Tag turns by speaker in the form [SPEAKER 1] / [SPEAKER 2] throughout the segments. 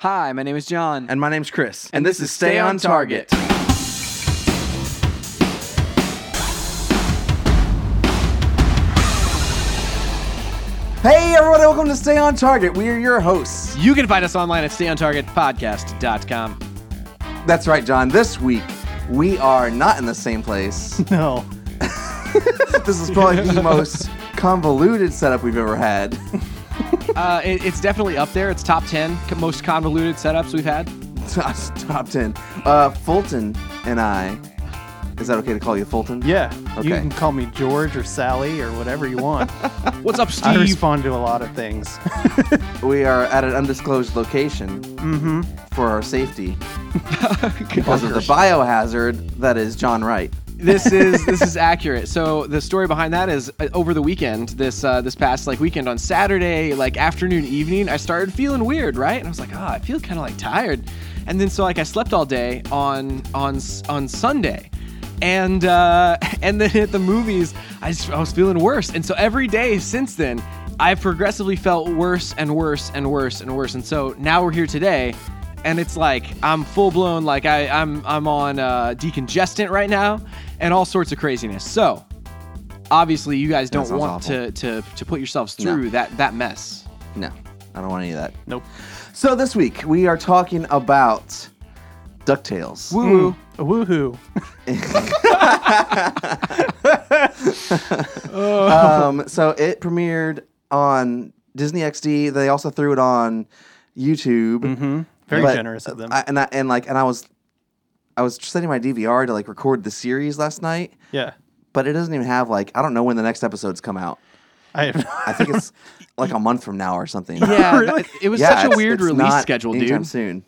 [SPEAKER 1] Hi, my name is John.
[SPEAKER 2] And my name's Chris.
[SPEAKER 1] And this is Stay on Target.
[SPEAKER 2] Hey everyone, welcome to Stay on Target. We are your hosts.
[SPEAKER 1] You can find us online at stayontargetpodcast.com.
[SPEAKER 2] That's right, John. This week we are not in the same place.
[SPEAKER 3] No.
[SPEAKER 2] this is probably the most convoluted setup we've ever had.
[SPEAKER 1] Uh, it- it's definitely up there. It's top 10 most convoluted setups we've had.
[SPEAKER 2] top, top 10. Uh, Fulton and I. Is that okay to call you Fulton?
[SPEAKER 3] Yeah. You can call me George or Sally or whatever you want.
[SPEAKER 1] What's up,
[SPEAKER 3] I
[SPEAKER 1] Steve?
[SPEAKER 3] respond to a lot of things.
[SPEAKER 2] We are at an undisclosed location
[SPEAKER 3] mm-hmm.
[SPEAKER 2] for our safety because of the biohazard that is John Wright.
[SPEAKER 1] This is this is accurate. So the story behind that is uh, over the weekend, this uh, this past like weekend on Saturday, like afternoon, evening, I started feeling weird, right? And I was like, oh, I feel kind of like tired. And then so like I slept all day on on on Sunday. And uh, and then at the movies, I, just, I was feeling worse. And so every day since then, I've progressively felt worse and worse and worse and worse. And so now we're here today, and it's like I'm full blown like I, I'm I'm on uh, decongestant right now and all sorts of craziness. So obviously you guys don't
[SPEAKER 2] sounds
[SPEAKER 1] want
[SPEAKER 2] awful.
[SPEAKER 1] to, to to put yourselves
[SPEAKER 2] No.
[SPEAKER 1] through that that mess.
[SPEAKER 2] No, I don't want any of that.
[SPEAKER 3] Nope.
[SPEAKER 2] So this week we are talking about DuckTales.
[SPEAKER 1] Woo woo.
[SPEAKER 3] A woohoo.
[SPEAKER 2] um, so it premiered on Disney XD. They also threw it on YouTube.
[SPEAKER 3] Very
[SPEAKER 2] But,
[SPEAKER 3] generous of them.
[SPEAKER 2] I, and I, and like and I was I was setting my DVR to like record the series last night,
[SPEAKER 3] yeah.
[SPEAKER 2] but it doesn't even have like I don't know when the next episodes come out.
[SPEAKER 3] I,
[SPEAKER 2] I think it's like a month from now or something.
[SPEAKER 1] Yeah,
[SPEAKER 3] Really?
[SPEAKER 1] it, it was
[SPEAKER 2] Yeah,
[SPEAKER 1] such a weird
[SPEAKER 2] it's
[SPEAKER 1] release
[SPEAKER 2] not
[SPEAKER 1] schedule,
[SPEAKER 2] anytime
[SPEAKER 1] dude.
[SPEAKER 2] Soon.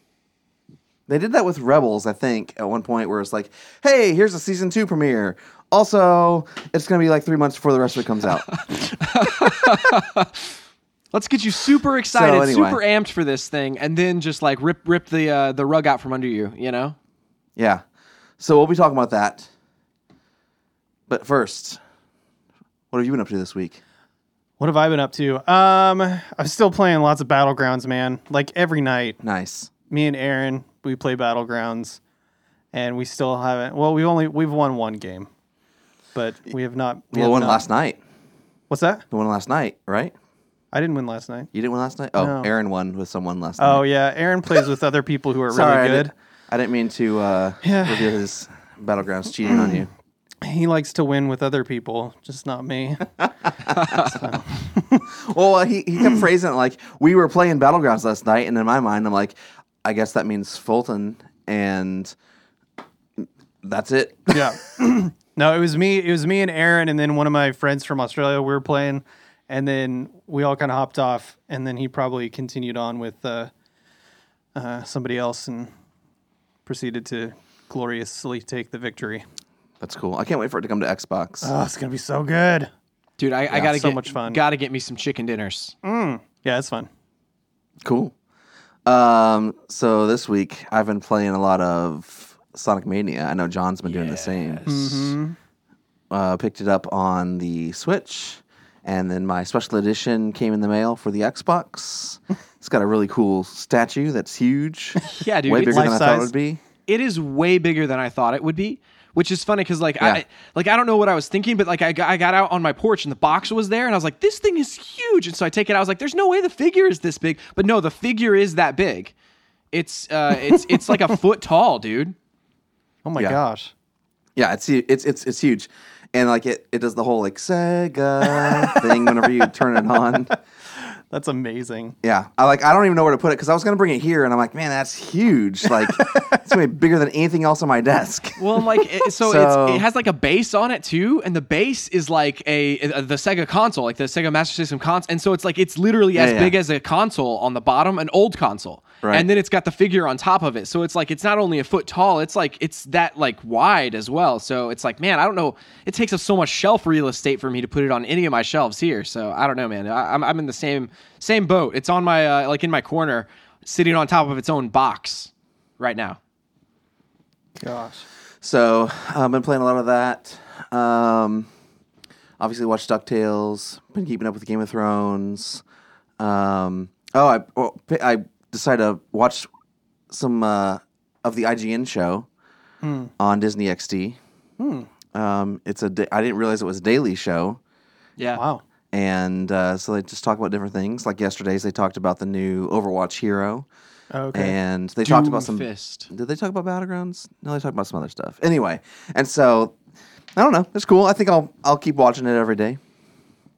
[SPEAKER 2] They did that with Rebels, I think, at one point where it's like, "Hey, here's a season two premiere." Also, it's gonna be like three months before the rest of it comes out.
[SPEAKER 1] Let's get you super excited,
[SPEAKER 2] anyway.
[SPEAKER 1] super amped for this thing, and then just like rip rip the uh, the rug out from under you. You know.
[SPEAKER 2] yeah, so we'll be talking about that. But first, what have you been up to this week?
[SPEAKER 3] what have I been up to? Um, I'm still playing lots of Battlegrounds, man. Like every night,
[SPEAKER 2] Nice.
[SPEAKER 3] me and Aaron, we play Battlegrounds, and we still haven't. Well, we've only we've won one game, but we have not. We
[SPEAKER 2] Well,
[SPEAKER 3] have
[SPEAKER 2] one
[SPEAKER 3] not-
[SPEAKER 2] last night.
[SPEAKER 3] What's that?
[SPEAKER 2] The one last night, right?
[SPEAKER 3] I didn't win last night.
[SPEAKER 2] You didn't win last night. Oh,
[SPEAKER 3] No.
[SPEAKER 2] Aaron won with someone last night.
[SPEAKER 3] Oh yeah, Aaron plays with other people who are
[SPEAKER 2] Sorry, I
[SPEAKER 3] really good.
[SPEAKER 2] didn't, I didn't mean to uh,
[SPEAKER 3] Yeah.
[SPEAKER 2] reveal his battlegrounds cheating on you.
[SPEAKER 3] He likes to win with other people, just not me.
[SPEAKER 2] Well, uh, he, he kept phrasing it like we were playing battlegrounds last night, and in my mind, I'm like, I guess that means Fulton, and that's it.
[SPEAKER 3] yeah. no, it was me. It was me and Aaron, and then one of my friends from Australia. We were playing, and then we all kind of hopped off, and then he probably continued on with uh, uh, somebody else and proceeded to gloriously take the victory.
[SPEAKER 2] That's cool. I can't wait for it to come to Xbox.
[SPEAKER 3] Oh, it's gonna be so good.
[SPEAKER 1] Dude, I, I gotta
[SPEAKER 3] so
[SPEAKER 1] get
[SPEAKER 3] much fun.
[SPEAKER 1] Gotta get me some chicken dinners.
[SPEAKER 3] Yeah, it's fun.
[SPEAKER 2] Cool. Um, so this week I've been playing a lot of Sonic Mania. I know John's been doing the same.
[SPEAKER 3] Mm-hmm.
[SPEAKER 2] Uh, picked it up on the Switch, and then my special edition came in the mail for the Xbox. it's got a really cool statue that's huge.
[SPEAKER 1] Yeah, dude,
[SPEAKER 2] way
[SPEAKER 1] it's
[SPEAKER 2] bigger than I thought it would be.
[SPEAKER 1] it is way bigger than I thought it would be, which is funny because like
[SPEAKER 2] Yeah.
[SPEAKER 1] I like I don't know what I was thinking, but like I got, I got out on my porch and the box was there, and I was like, this thing is huge, and so I take it. out, I was like, there's no way the figure is this big, but no, the figure is that big. It's uh, it's it's like a foot tall, dude.
[SPEAKER 3] Oh my
[SPEAKER 2] Yeah.
[SPEAKER 3] gosh.
[SPEAKER 2] Yeah, it's it's it's it's huge, and like it it does the whole like Sega thing whenever you turn it on.
[SPEAKER 3] That's amazing.
[SPEAKER 2] Yeah, I like. I don't even know where to put it because I was gonna bring it here, and I'm like, man, that's huge. Like, it's gonna be bigger than anything else on my desk.
[SPEAKER 1] Well, I'm like, it, so,
[SPEAKER 2] So-
[SPEAKER 1] It's, it has like a base on it too, and the base is like a, a the Sega console, like the Sega Master System console, and so it's like it's literally as
[SPEAKER 2] yeah.
[SPEAKER 1] big as a console on the bottom, an old console,
[SPEAKER 2] Right.
[SPEAKER 1] and then it's got the figure on top of it. So it's like it's not only a foot tall, it's like it's that like wide as well. So it's like, man, I don't know, it takes up so much shelf real estate for me to put it on any of my shelves here. So I don't know, man. I, I'm I'm in the same same boat. It's on my uh, like in my corner, sitting on top of its own box right now.
[SPEAKER 3] Gosh.
[SPEAKER 2] So I've been playing a lot of that. Um, obviously, watched Ducktales. Been keeping up with Game of Thrones. Um, oh, I well, I decided to watch some uh, of the IGN show on Disney XD. Um, it's a. da- I didn't realize it was a daily show,
[SPEAKER 1] Yeah.
[SPEAKER 3] Wow.
[SPEAKER 2] and uh, so they just talk about different things. Like yesterday's, they talked about the new Overwatch hero,
[SPEAKER 3] Okay.
[SPEAKER 2] and they talked about some.
[SPEAKER 1] Fist.
[SPEAKER 2] Did they talk about battlegrounds? No, they talked about some other stuff. Anyway, and so I don't know. It's cool. I think I'll I'll keep watching it every day.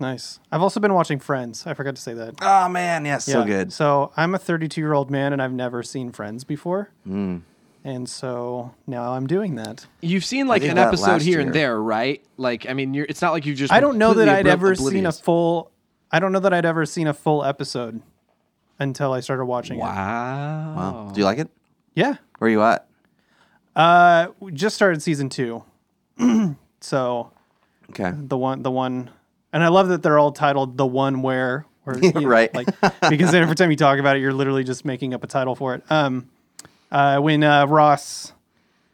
[SPEAKER 3] Nice. I've also been watching Friends. I forgot to say that.
[SPEAKER 2] Oh man, yes, so good.
[SPEAKER 3] So I'm a 32 year old man and I've never seen Friends before.
[SPEAKER 2] Hmm.
[SPEAKER 3] And so now I'm doing that.
[SPEAKER 1] You've seen like an episode here
[SPEAKER 2] year.
[SPEAKER 1] and there, right? Like, I mean, you're, it's not like you've just.
[SPEAKER 3] I don't know that I'd
[SPEAKER 1] obli-
[SPEAKER 3] ever seen a full. I don't know that I'd ever seen a full episode until I started watching it.
[SPEAKER 1] Wow.
[SPEAKER 2] Wow. Do you like it?
[SPEAKER 3] Yeah.
[SPEAKER 2] Where are you at?
[SPEAKER 3] Uh, we just started season two. so
[SPEAKER 2] Okay.
[SPEAKER 3] the one, the one, and I love that they're all titled "the one where." Where, you know,
[SPEAKER 2] Right.
[SPEAKER 3] Like because every time you talk about it, you're literally just making up a title for it. Um, uh, when uh, Ross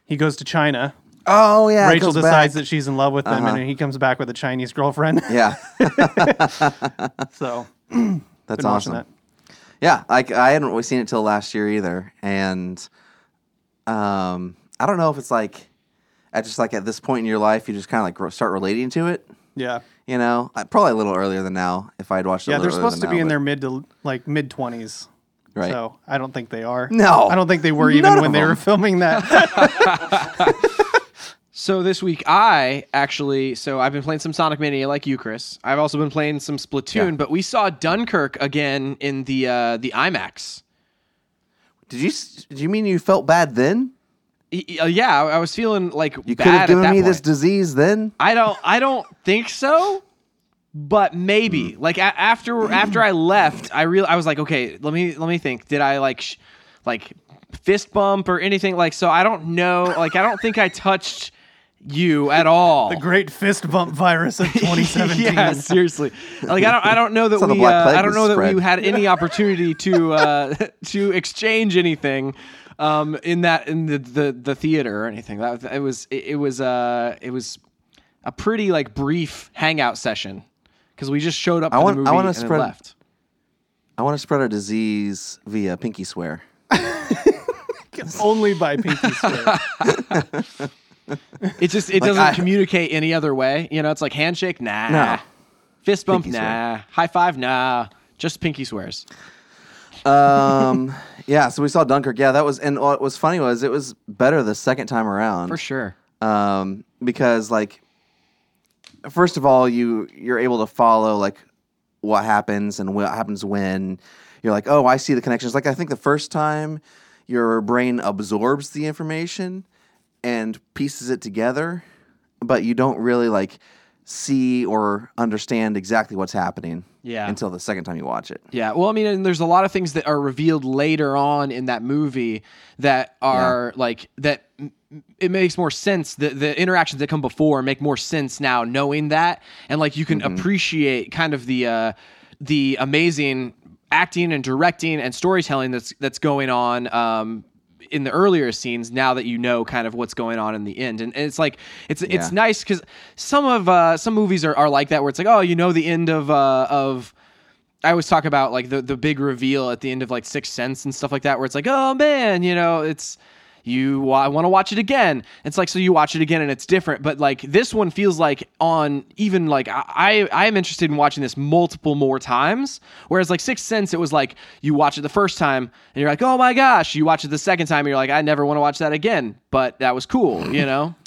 [SPEAKER 3] he goes to China,
[SPEAKER 2] Oh yeah.
[SPEAKER 3] Rachel decides
[SPEAKER 2] back.
[SPEAKER 3] that she's in love with him,
[SPEAKER 2] Uh-huh.
[SPEAKER 3] and he comes back with a Chinese girlfriend.
[SPEAKER 2] Yeah,
[SPEAKER 3] so
[SPEAKER 2] that's awesome.
[SPEAKER 3] that.
[SPEAKER 2] Yeah, like I hadn't really seen it till last year either, and um, I don't know if it's like at just like at this point in your life, you just kind of like start relating to it.
[SPEAKER 3] Yeah,
[SPEAKER 2] You know, probably a little earlier than now. If I'd watched it,
[SPEAKER 3] yeah,
[SPEAKER 2] a
[SPEAKER 3] they're
[SPEAKER 2] little
[SPEAKER 3] supposed to
[SPEAKER 2] earlier
[SPEAKER 3] be
[SPEAKER 2] than
[SPEAKER 3] in their mid to like mid twenties.
[SPEAKER 2] right.
[SPEAKER 3] So I don't think they are.
[SPEAKER 2] No.
[SPEAKER 3] I don't think they were even
[SPEAKER 2] of
[SPEAKER 3] when they
[SPEAKER 2] them.
[SPEAKER 3] were filming that.
[SPEAKER 1] So this week, I actually, so I've been playing some Sonic Mania like you, Chris. I've also been playing some Splatoon,
[SPEAKER 2] Yeah.
[SPEAKER 1] but we saw Dunkirk again in the uh, the IMAX.
[SPEAKER 2] Did you? s- Do you mean you felt bad then?
[SPEAKER 1] Y- y- uh, yeah, I I was feeling like
[SPEAKER 2] You could have given me
[SPEAKER 1] point.
[SPEAKER 2] this disease then.
[SPEAKER 1] I don't I don't think so. But maybe
[SPEAKER 2] Hmm.
[SPEAKER 1] like a- after after I left, I real I was like, okay, let me let me think. Did I like sh- like fist bump or anything like? So I don't know. Like I don't think I touched you at all.
[SPEAKER 3] the great fist bump virus of 2017.
[SPEAKER 1] yeah, seriously. Like I don't I don't know that we uh, I don't
[SPEAKER 2] was
[SPEAKER 1] know that we had any opportunity to uh, to exchange anything um, in that in the, the the theater or anything. That it was it, it was uh it was a pretty like brief hangout session because we just showed up
[SPEAKER 2] I want-
[SPEAKER 1] the
[SPEAKER 2] I
[SPEAKER 1] movie
[SPEAKER 2] wanna
[SPEAKER 1] and
[SPEAKER 2] spread-
[SPEAKER 1] left.
[SPEAKER 2] I want to spread our disease via pinky swear.
[SPEAKER 3] Only by pinky swear.
[SPEAKER 1] It just it
[SPEAKER 2] Like,
[SPEAKER 1] doesn't
[SPEAKER 2] I-
[SPEAKER 1] communicate any other way. You know, it's like handshake, nah.
[SPEAKER 2] No.
[SPEAKER 1] Fist bump,
[SPEAKER 2] Pinky
[SPEAKER 1] nah.
[SPEAKER 2] swear.
[SPEAKER 1] High five, nah. Just pinky swears.
[SPEAKER 2] Um, yeah. So we saw Dunkirk. Yeah, that was. And what was funny was it was better the second time around.
[SPEAKER 1] For sure.
[SPEAKER 2] um, because like first of all you you're able to follow like what happens and what happens when you're like oh i see the connections like i think the first time your brain absorbs the information and pieces it together but you don't really like see or understand exactly what's happening
[SPEAKER 1] Yeah.
[SPEAKER 2] until the second time you watch it
[SPEAKER 1] Yeah, well, I mean, and there's a lot of things that are revealed later on in that movie that are like that. It makes more sense. The the interactions that come before make more sense now, knowing that, and like you can appreciate kind of the uh, the amazing acting and directing and storytelling that's that's going on. Um, in the earlier scenes, now that you know kind of what's going on in the end, and, and it's like it's it's nice because some of uh, some movies are, are like that, where it's like, oh, you know, the end of uh, of I always talk about like the the big reveal at the end of like Sixth Sense and stuff like that, where it's like, oh man, you know, it's you wa- want to watch it again. It's like so you watch it again and it's different, but like this one feels like on even like I I am interested in watching this multiple more times. Whereas like Sixth Sense, it was like you watch it the first time and you're like, oh my gosh. You watch it the second time and you're like, I never want to watch that again, but that was cool, you know.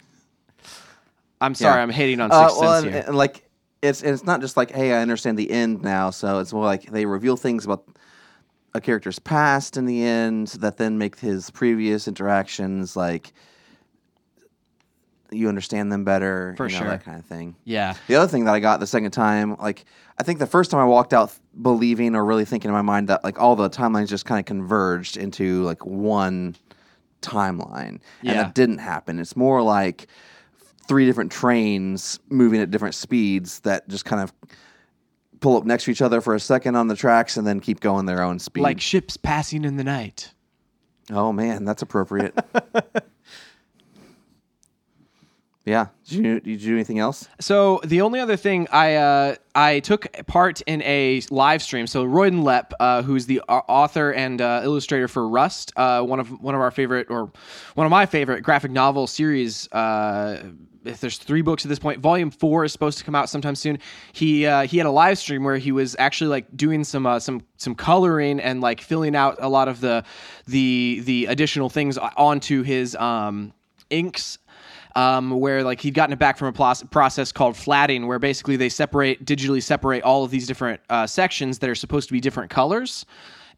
[SPEAKER 1] I'm sorry,
[SPEAKER 2] Yeah.
[SPEAKER 1] I'm hating on
[SPEAKER 2] Uh,
[SPEAKER 1] Sixth
[SPEAKER 2] well,
[SPEAKER 1] Sense
[SPEAKER 2] and,
[SPEAKER 1] here.
[SPEAKER 2] and, like it's and it's not just like hey, I understand the end now. So it's more like they reveal things about a character's past in the end that then make his previous interactions like you understand them better,
[SPEAKER 1] For
[SPEAKER 2] you know,
[SPEAKER 1] sure.
[SPEAKER 2] that kind of thing.
[SPEAKER 1] yeah.
[SPEAKER 2] The other thing that I got the second time, like I think the first time I walked out believing or really thinking in my mind that like all the timelines just kind of converged into like one timeline, and that didn't happen. It's more like three different trains moving at different speeds that just kind of pull up next to each other for a second on the tracks and then keep going their own speed.
[SPEAKER 1] Like ships passing in the night.
[SPEAKER 2] oh man, that's appropriate. Yeah. Did you, did you do anything else?
[SPEAKER 1] So the only other thing I uh, I took part in a live stream. So Royden Lepp, uh, who's the author and uh, illustrator for Rust, uh, one of one of our favorite or one of my favorite graphic novel series. If there's three books at this point, Volume Four is supposed to come out sometime soon. He uh, he had a live stream where he was actually like doing some uh, some some coloring and like filling out a lot of the the the additional things onto his um, inks um, where like he'd gotten it back from a process called flatting, where basically they separate digitally separate all of these different uh, sections that are supposed to be different colors.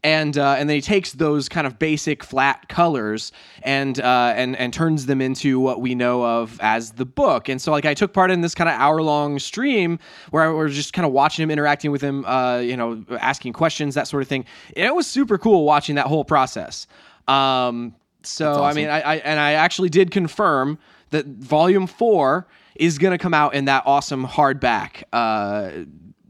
[SPEAKER 1] And uh, and then he takes those kind of basic flat colors and uh, and and turns them into what we know of as the book. And so like I took part in this kind of hour long stream where I was just kind of watching him, interacting with him, uh, you know, asking questions, that sort of thing. And it was super cool watching that whole process. Um, so I mean, I, I and I actually did confirm that Volume Four is going to come out in that awesome hardback uh,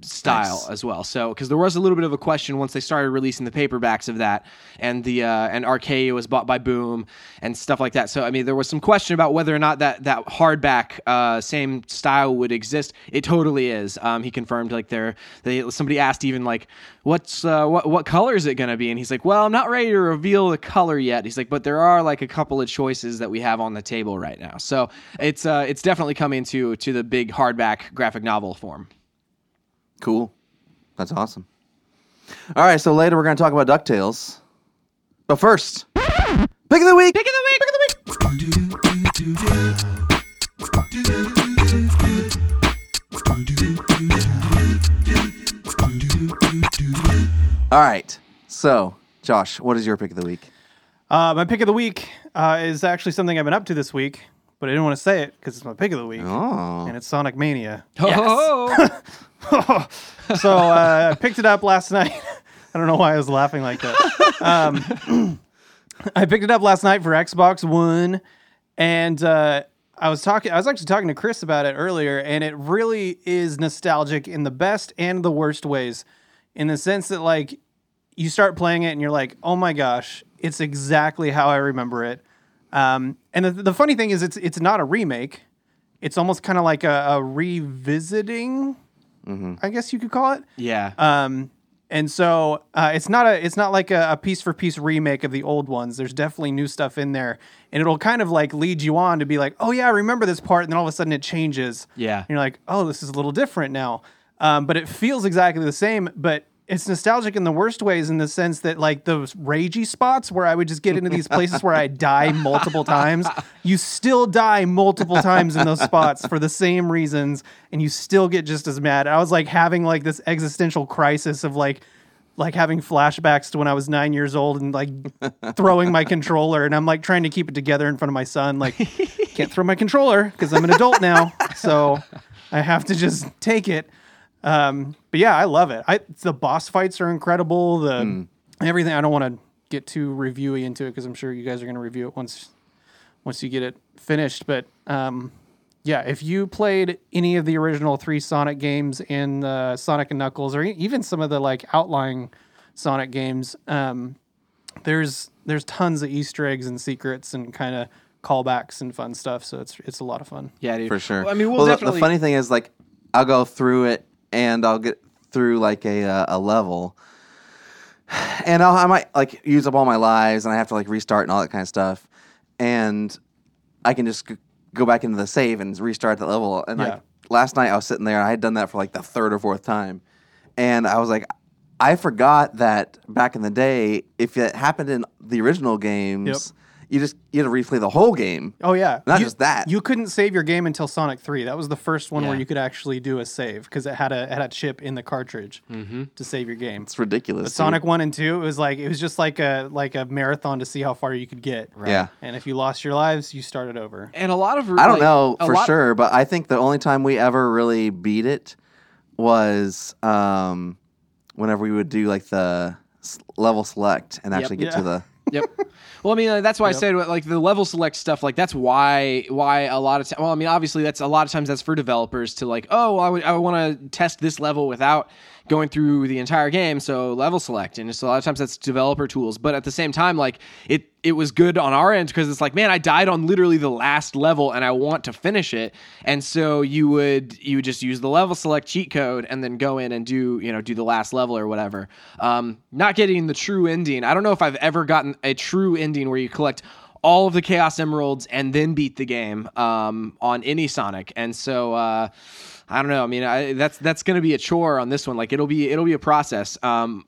[SPEAKER 1] style
[SPEAKER 2] Nice.
[SPEAKER 1] as well. So because there was a little bit of a question once they started releasing the paperbacks of that, and the uh, and Archaia was bought by Boom and stuff like that. So I mean, there was some question about whether or not that that hardback uh, same style would exist. It totally is. Um, he confirmed like there they somebody asked even like what's uh, what what color is it going to be, and he's like, well, I'm not ready to reveal the color yet. He's like, but there are like a couple of choices that we have on the table right now. So it's uh, it's definitely coming to to the big hardback graphic novel form.
[SPEAKER 2] Cool. That's awesome. All right, so later we're going to talk about DuckTales. But first, pick of the week.
[SPEAKER 1] Pick of the week. Pick of the week.
[SPEAKER 2] All right. So, Josh, what is your pick of the week?
[SPEAKER 3] Uh, my pick of the week uh, is actually something I've been up to this week, but I didn't want to say it because it's my pick of the week,
[SPEAKER 2] Oh.
[SPEAKER 3] and it's Sonic Mania.
[SPEAKER 1] Oh,
[SPEAKER 3] so uh, I picked it up last night. I don't know why I was laughing like that. Um, I picked it up last night for Xbox One, and uh, I was talking. I was actually talking to Chris about it earlier, and it really is nostalgic in the best and the worst ways. In the sense that, like, you start playing it and you're like, "Oh my gosh, it's exactly how I remember it." Um, and the, the funny thing is, it's it's not a remake. It's almost kind of like a, a revisiting, I guess you could call it.
[SPEAKER 1] yeah.
[SPEAKER 3] Um, and so uh, it's not a it's not like a, a piece for piece remake of the old ones. There's definitely new stuff in there, and it'll kind of like lead you on to be like, oh yeah, I remember this part, and then all of a sudden it changes.
[SPEAKER 1] Yeah.
[SPEAKER 3] and you're like, oh, this is a little different now. Um, but it feels exactly the same, but. It's nostalgic in the worst ways, in the sense that, like those ragey spots where I would just get into these places where I die multiple times. You still die multiple times in those spots for the same reasons, and you still get just as mad. I was like having like this existential crisis of like, like having flashbacks to when I was nine years old and like throwing my controller, and I'm like trying to keep it together in front of my son. Like, can't throw my controller because I'm an adult now, so I have to just take it. Um, but yeah, I love it. I the boss fights are incredible. The everything. I don't want to get too reviewy into it because I'm sure you guys are going to review it once once you get it finished. But um, yeah, if you played any of the original three Sonic games in uh, Sonic and Knuckles, or even some of the like outlying Sonic games, um, there's there's tons of Easter eggs and secrets and kind of callbacks and fun stuff. So it's it's a lot of fun.
[SPEAKER 1] yeah, dude.
[SPEAKER 2] For sure.
[SPEAKER 1] Well, I mean, we'll
[SPEAKER 2] Well, the- the, funny thing is, like, I'll go through it and I'll get through like a uh, a level, and I'll, I might like use up all my lives, and I have to like restart and all that kind of stuff, and I can just g- go back into the save and restart the level. And like last night, I was sitting there, and I had done that for like the third or fourth time, and I was like. I forgot that back in the day, if it happened in the original games, you just you had to replay the whole game.
[SPEAKER 3] Oh yeah,
[SPEAKER 2] Not
[SPEAKER 3] You-
[SPEAKER 2] just that.
[SPEAKER 3] You couldn't save your game until Sonic Three. That was the first one where you could actually do a save because it had a it had a chip in the cartridge to save your game.
[SPEAKER 2] It's ridiculous.
[SPEAKER 3] But. Sonic One and Two, it was like it was just like a like a marathon to see how far you could get.
[SPEAKER 2] Yeah.
[SPEAKER 3] And if you lost your lives, you started over.
[SPEAKER 1] and a lot of
[SPEAKER 2] I don't know for
[SPEAKER 1] lot-
[SPEAKER 2] sure, but I think the only time we ever really beat it was um, whenever we would do like the level select and actually get to the.
[SPEAKER 1] Yep. Well, I mean, uh, that's why I said like the level select stuff. Like that's why why a lot of times. Well, I mean, obviously that's a lot of times that's for developers to like, oh, I would I want to test this level without going through the entire game. So level select, and so a lot of times that's developer tools. But at the same time, like it it was good on our end because it's like, man, I died on literally the last level, and I want to finish it. And so you would you would just use the level select cheat code and then go in and do you know do the last level or whatever. Um, not getting the true ending. I don't know if I've ever gotten a true ending where you collect all of the chaos emeralds and then beat the game um, on any Sonic. And so. Uh, I don't know. I mean, I, that's that's going to be a chore on this one. Like it'll be it'll be a process. Um,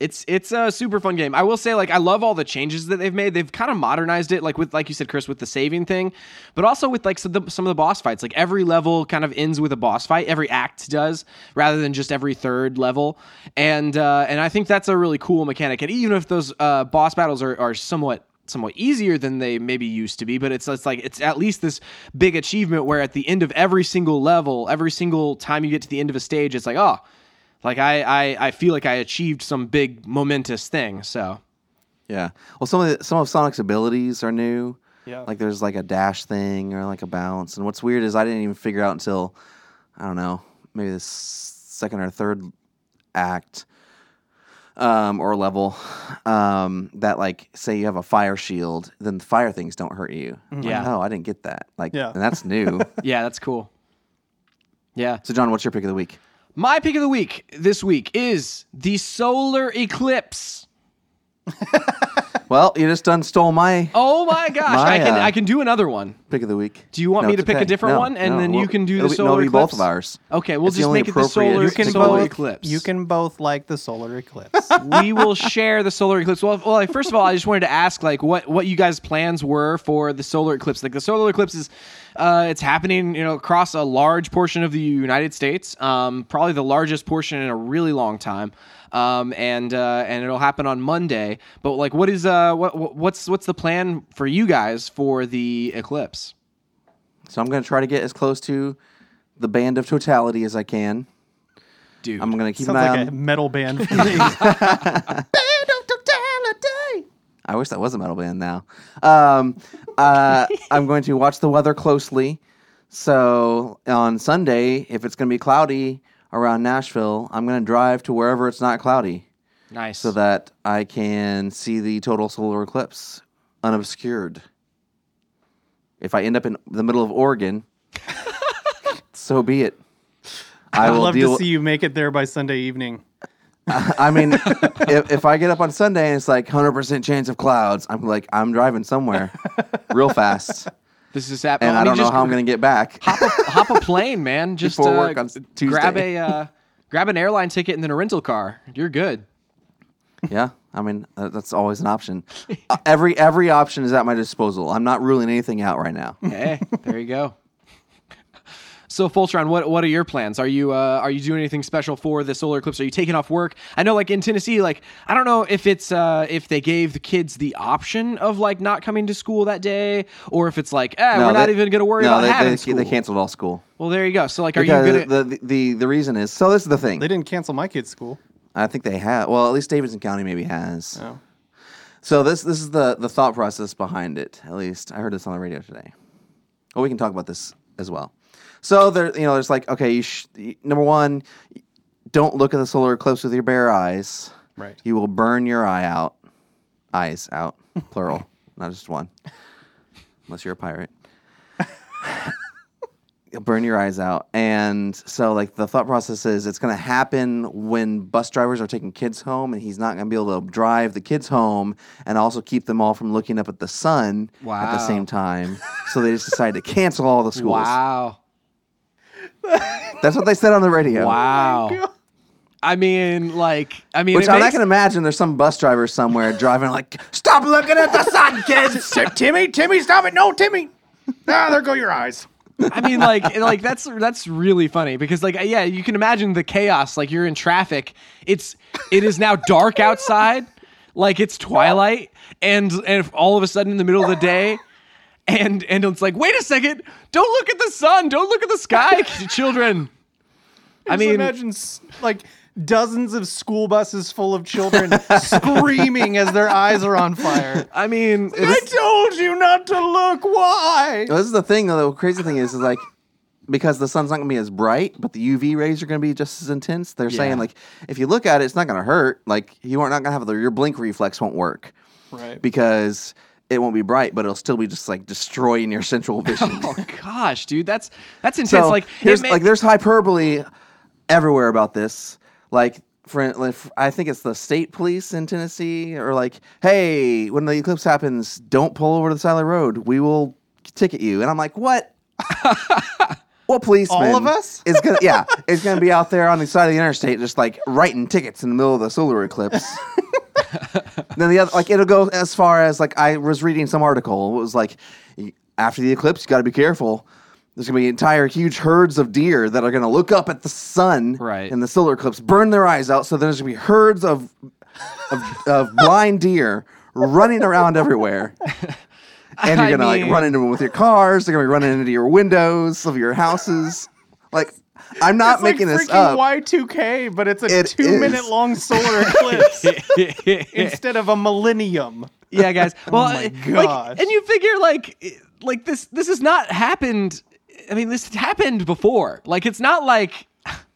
[SPEAKER 1] it's it's a super fun game. I will say, like, I love all the changes that they've made. They've kind of modernized it, like with like you said, Chris, with the saving thing, but also with like some of the, some of the boss fights. Like every level kind of ends with a boss fight. Every act does, rather than just every third level. And uh, and I think that's a really cool mechanic. And even if those uh, boss battles are are somewhat somewhat easier than they maybe used to be, but it's it's like it's at least this big achievement where at the end of every single level, every single time you get to the end of a stage, it's like, oh, like I I, I feel like I achieved some big momentous thing. So
[SPEAKER 2] Yeah. Well, some of the, some of Sonic's abilities are new.
[SPEAKER 3] Yeah.
[SPEAKER 2] Like there's like a dash thing or like a bounce. And what's weird is I didn't even figure out until I don't know maybe the second or third act um, or level um, that like say you have a fire shield, then the fire things don't hurt you. I'm like,
[SPEAKER 1] Yeah.
[SPEAKER 2] oh, I didn't get that. Like,
[SPEAKER 3] Yeah.
[SPEAKER 2] and that's new.
[SPEAKER 1] yeah, that's cool. Yeah.
[SPEAKER 2] so, John, what's your pick of the week?
[SPEAKER 1] My pick of the week this week is the solar eclipse.
[SPEAKER 2] Well, you just done stole my
[SPEAKER 1] Oh my gosh!
[SPEAKER 2] My,
[SPEAKER 1] I can
[SPEAKER 2] uh,
[SPEAKER 1] I can do another one.
[SPEAKER 2] pick of the week.
[SPEAKER 1] Do you want
[SPEAKER 2] No,
[SPEAKER 1] me to
[SPEAKER 2] it's
[SPEAKER 1] pick a different
[SPEAKER 2] No,
[SPEAKER 1] one, and
[SPEAKER 2] no,
[SPEAKER 1] then you can do the
[SPEAKER 2] it'll be- no,
[SPEAKER 1] solar
[SPEAKER 2] it'll be both
[SPEAKER 1] eclipse?
[SPEAKER 2] of ours.
[SPEAKER 1] Okay, we'll
[SPEAKER 2] It's the
[SPEAKER 1] just
[SPEAKER 2] only
[SPEAKER 1] make it the
[SPEAKER 2] appropriate-
[SPEAKER 1] solar,
[SPEAKER 2] You
[SPEAKER 3] You can
[SPEAKER 1] solar
[SPEAKER 3] both
[SPEAKER 1] eclipse.
[SPEAKER 3] You can both like the solar eclipse.
[SPEAKER 1] we will share the solar eclipse. Well, well, like, first of all, I just wanted to ask like what what you guys' plans were for the solar eclipse. Like the solar eclipse is, uh, it's happening, you know, across a large portion of the United States, um, probably the largest portion in a really long time. Um, and uh, and it'll happen on Monday. But like, what is uh, what what- what's what's the plan for you guys for the eclipse?
[SPEAKER 2] So I'm going to try to get as close to the band of totality as I can.
[SPEAKER 1] Dude,
[SPEAKER 2] I'm going to keep
[SPEAKER 3] Sounds
[SPEAKER 2] an eye
[SPEAKER 3] like a
[SPEAKER 2] on.
[SPEAKER 3] metal band for me.
[SPEAKER 2] band of totality. I wish that was a metal band now. Um, uh, I'm going to watch the weather closely. So on Sunday, if it's going to be cloudy around Nashville, I'm going to drive to wherever it's not cloudy
[SPEAKER 1] nice.
[SPEAKER 2] so that I can see the total solar eclipse unobscured. If I end up in the middle of Oregon, so be it. I
[SPEAKER 3] I'd love to see you make it there by Sunday evening.
[SPEAKER 2] I mean, if, if I get up on Sunday and it's like 100% chance of clouds, I'm like, I'm driving somewhere real fast.
[SPEAKER 1] This is happening.
[SPEAKER 2] And I, don't know how I'm going to get back.
[SPEAKER 1] hop a, hop a plane, man. Just
[SPEAKER 2] Before
[SPEAKER 1] uh,
[SPEAKER 2] work on s-
[SPEAKER 1] grab a uh, grab an airline ticket and then a rental car. You're good.
[SPEAKER 2] Yeah, I mean, uh, that's always an option. Uh, every every option is at my disposal. I'm not ruling anything out right now.
[SPEAKER 1] Hey, there you go. So Fultron, what what are your plans? Are you uh, are you doing anything special for the solar eclipse? Are you taking off work? I know, like in Tennessee, like I don't know if it's uh, if they gave the kids the option of like not coming to school that day, or if it's like, eh, we're not even going to worry
[SPEAKER 2] no,
[SPEAKER 1] about
[SPEAKER 2] they,
[SPEAKER 1] having
[SPEAKER 2] they,
[SPEAKER 1] school.
[SPEAKER 2] they canceled all school.
[SPEAKER 1] Well, there you go. So like, are
[SPEAKER 2] Because
[SPEAKER 1] you gonna?
[SPEAKER 2] the, the the reason is so. This is the thing.
[SPEAKER 3] They didn't cancel my kid's school.
[SPEAKER 2] I think they have. Well, at least Davidson County maybe has.
[SPEAKER 3] Oh.
[SPEAKER 2] So this this is the the thought process behind it. At least I heard this on the radio today. Well, we can talk about this as well. So there, you know, there's like okay, you sh- number one, don't look at the solar eclipse with your bare eyes.
[SPEAKER 3] Right.
[SPEAKER 2] You will burn your eye out. Eyes out, plural, not just one. Unless you're a pirate. You'll burn your eyes out. And so, like, the thought process is it's going to happen when bus drivers are taking kids home, and he's not going to be able to drive the kids home and also keep them all from looking up at the sun at the same time. so they just decided to cancel all the schools.
[SPEAKER 1] wow,
[SPEAKER 2] That's what they said on the radio.
[SPEAKER 1] wow. I mean, like, I mean,
[SPEAKER 2] Which
[SPEAKER 1] it
[SPEAKER 2] I'm not
[SPEAKER 1] makes-
[SPEAKER 2] going to imagine there's some bus driver somewhere driving like, stop looking at the sun, kids.
[SPEAKER 3] Timmy, Timmy, stop it! No, Timmy. Ah, there go your eyes.
[SPEAKER 1] I mean, like, like that's that's really funny because, like, yeah, you can imagine the chaos. Like, you're in traffic. It's it is now dark outside, like it's twilight, and and all of a sudden in the middle of the day, and and it's like, wait a second, don't look at the sun, don't look at the sky, children. I
[SPEAKER 3] Just
[SPEAKER 1] mean,
[SPEAKER 3] imagine like dozens of school buses full of children screaming as their eyes are on fire.
[SPEAKER 1] I mean,
[SPEAKER 3] I told you not to look. Why?
[SPEAKER 2] Well, this is the thing, though. The crazy thing is, is like, because the sun's not going to be as bright, but the UV rays are going to be just as intense. They're
[SPEAKER 1] Yeah.
[SPEAKER 2] saying like if you look at it, it's not going to hurt. Like you are not going to have the, your blink reflex won't work
[SPEAKER 3] Right.
[SPEAKER 2] because it won't be bright, but it'll still be just like destroying your central vision.
[SPEAKER 1] Oh gosh, dude, that's that's intense.
[SPEAKER 2] so
[SPEAKER 1] like, it
[SPEAKER 2] here's
[SPEAKER 1] ma-
[SPEAKER 2] like there's hyperbole everywhere about this. Like for like, I think it's the state police in Tennessee or like, hey, when the eclipse happens, don't pull over to the side of the road. We will ticket you. And I'm like, what? what policeman?
[SPEAKER 3] All of us?
[SPEAKER 2] Is gonna yeah, it's gonna be out there on the side of the interstate just like writing tickets in the middle of the solar eclipse. then the other like it'll go as far as like I was reading some article. It was like after the eclipse, you got to be careful. There's gonna be entire huge herds of deer that are gonna look up at the sun
[SPEAKER 1] Right.
[SPEAKER 2] in the solar eclipse, burn their eyes out. So there's gonna be herds of of, of blind deer running around everywhere. And you're
[SPEAKER 1] I
[SPEAKER 2] gonna like
[SPEAKER 1] mean-
[SPEAKER 2] run into them with your cars. They're gonna be running into your windows of your houses. Like I'm not
[SPEAKER 3] It's like
[SPEAKER 2] making this
[SPEAKER 3] freaking
[SPEAKER 2] up.
[SPEAKER 3] Y2K, but it's a
[SPEAKER 2] It
[SPEAKER 3] two-minute-long solar eclipse instead of a millennium.
[SPEAKER 1] yeah, guys. Well,
[SPEAKER 3] my
[SPEAKER 1] uh,
[SPEAKER 3] gosh.
[SPEAKER 1] like, and you figure like like this this has not happened. I mean, this happened before. Like, it's not like.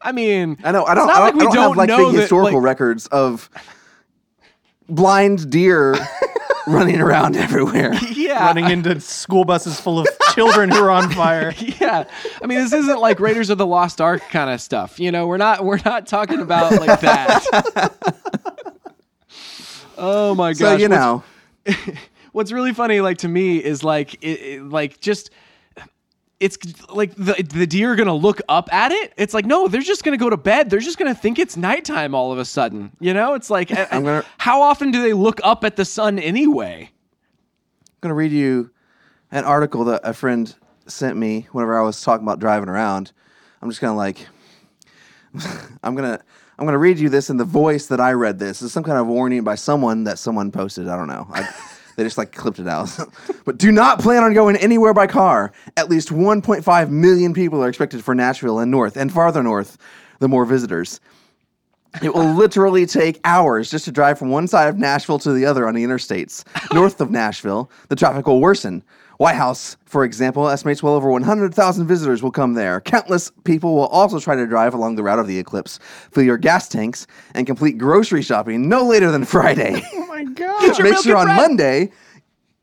[SPEAKER 1] I mean,
[SPEAKER 2] I know. I don't.
[SPEAKER 1] It's
[SPEAKER 2] I don't,
[SPEAKER 1] like we
[SPEAKER 2] I don't have like
[SPEAKER 1] know
[SPEAKER 2] big
[SPEAKER 1] that,
[SPEAKER 2] historical
[SPEAKER 1] like-
[SPEAKER 2] records of blind deer running around everywhere.
[SPEAKER 1] Yeah,
[SPEAKER 3] Running into school buses full of children who are on fire.
[SPEAKER 1] yeah. I mean, this isn't like Raiders of the Lost Ark kind of stuff. You know, we're not we're not talking about like that. oh my gosh!
[SPEAKER 2] So you
[SPEAKER 1] what's-
[SPEAKER 2] know,
[SPEAKER 1] what's really funny like to me is like it, it- like just it's like the the deer are gonna look up at it. It's like no, they're just gonna go to bed. They're just gonna think it's nighttime all of a sudden. You know, it's like
[SPEAKER 2] I'm gonna-
[SPEAKER 1] how often do they look up at the sun anyway?
[SPEAKER 2] I'm gonna read you an article that a friend sent me whenever I was talking about driving around. I'm just gonna like, I'm gonna. I'm going to read you this in the voice that I read this. It's some kind of warning by someone that someone posted. I don't know. I, they just like clipped it out. but do not plan on going anywhere by car. At least 1.5 million people are expected for Nashville and north, and farther north, the more visitors. It will literally take hours just to drive from one side of Nashville to the other on the interstates. North of Nashville, the traffic will worsen. White House, for example, estimates well over 100,000 visitors will come there. Countless people will also try to drive along the route of the eclipse, fill your gas tanks, and complete grocery shopping no later than Friday.
[SPEAKER 3] Oh my god.
[SPEAKER 2] Make sure on
[SPEAKER 1] bread.
[SPEAKER 2] Monday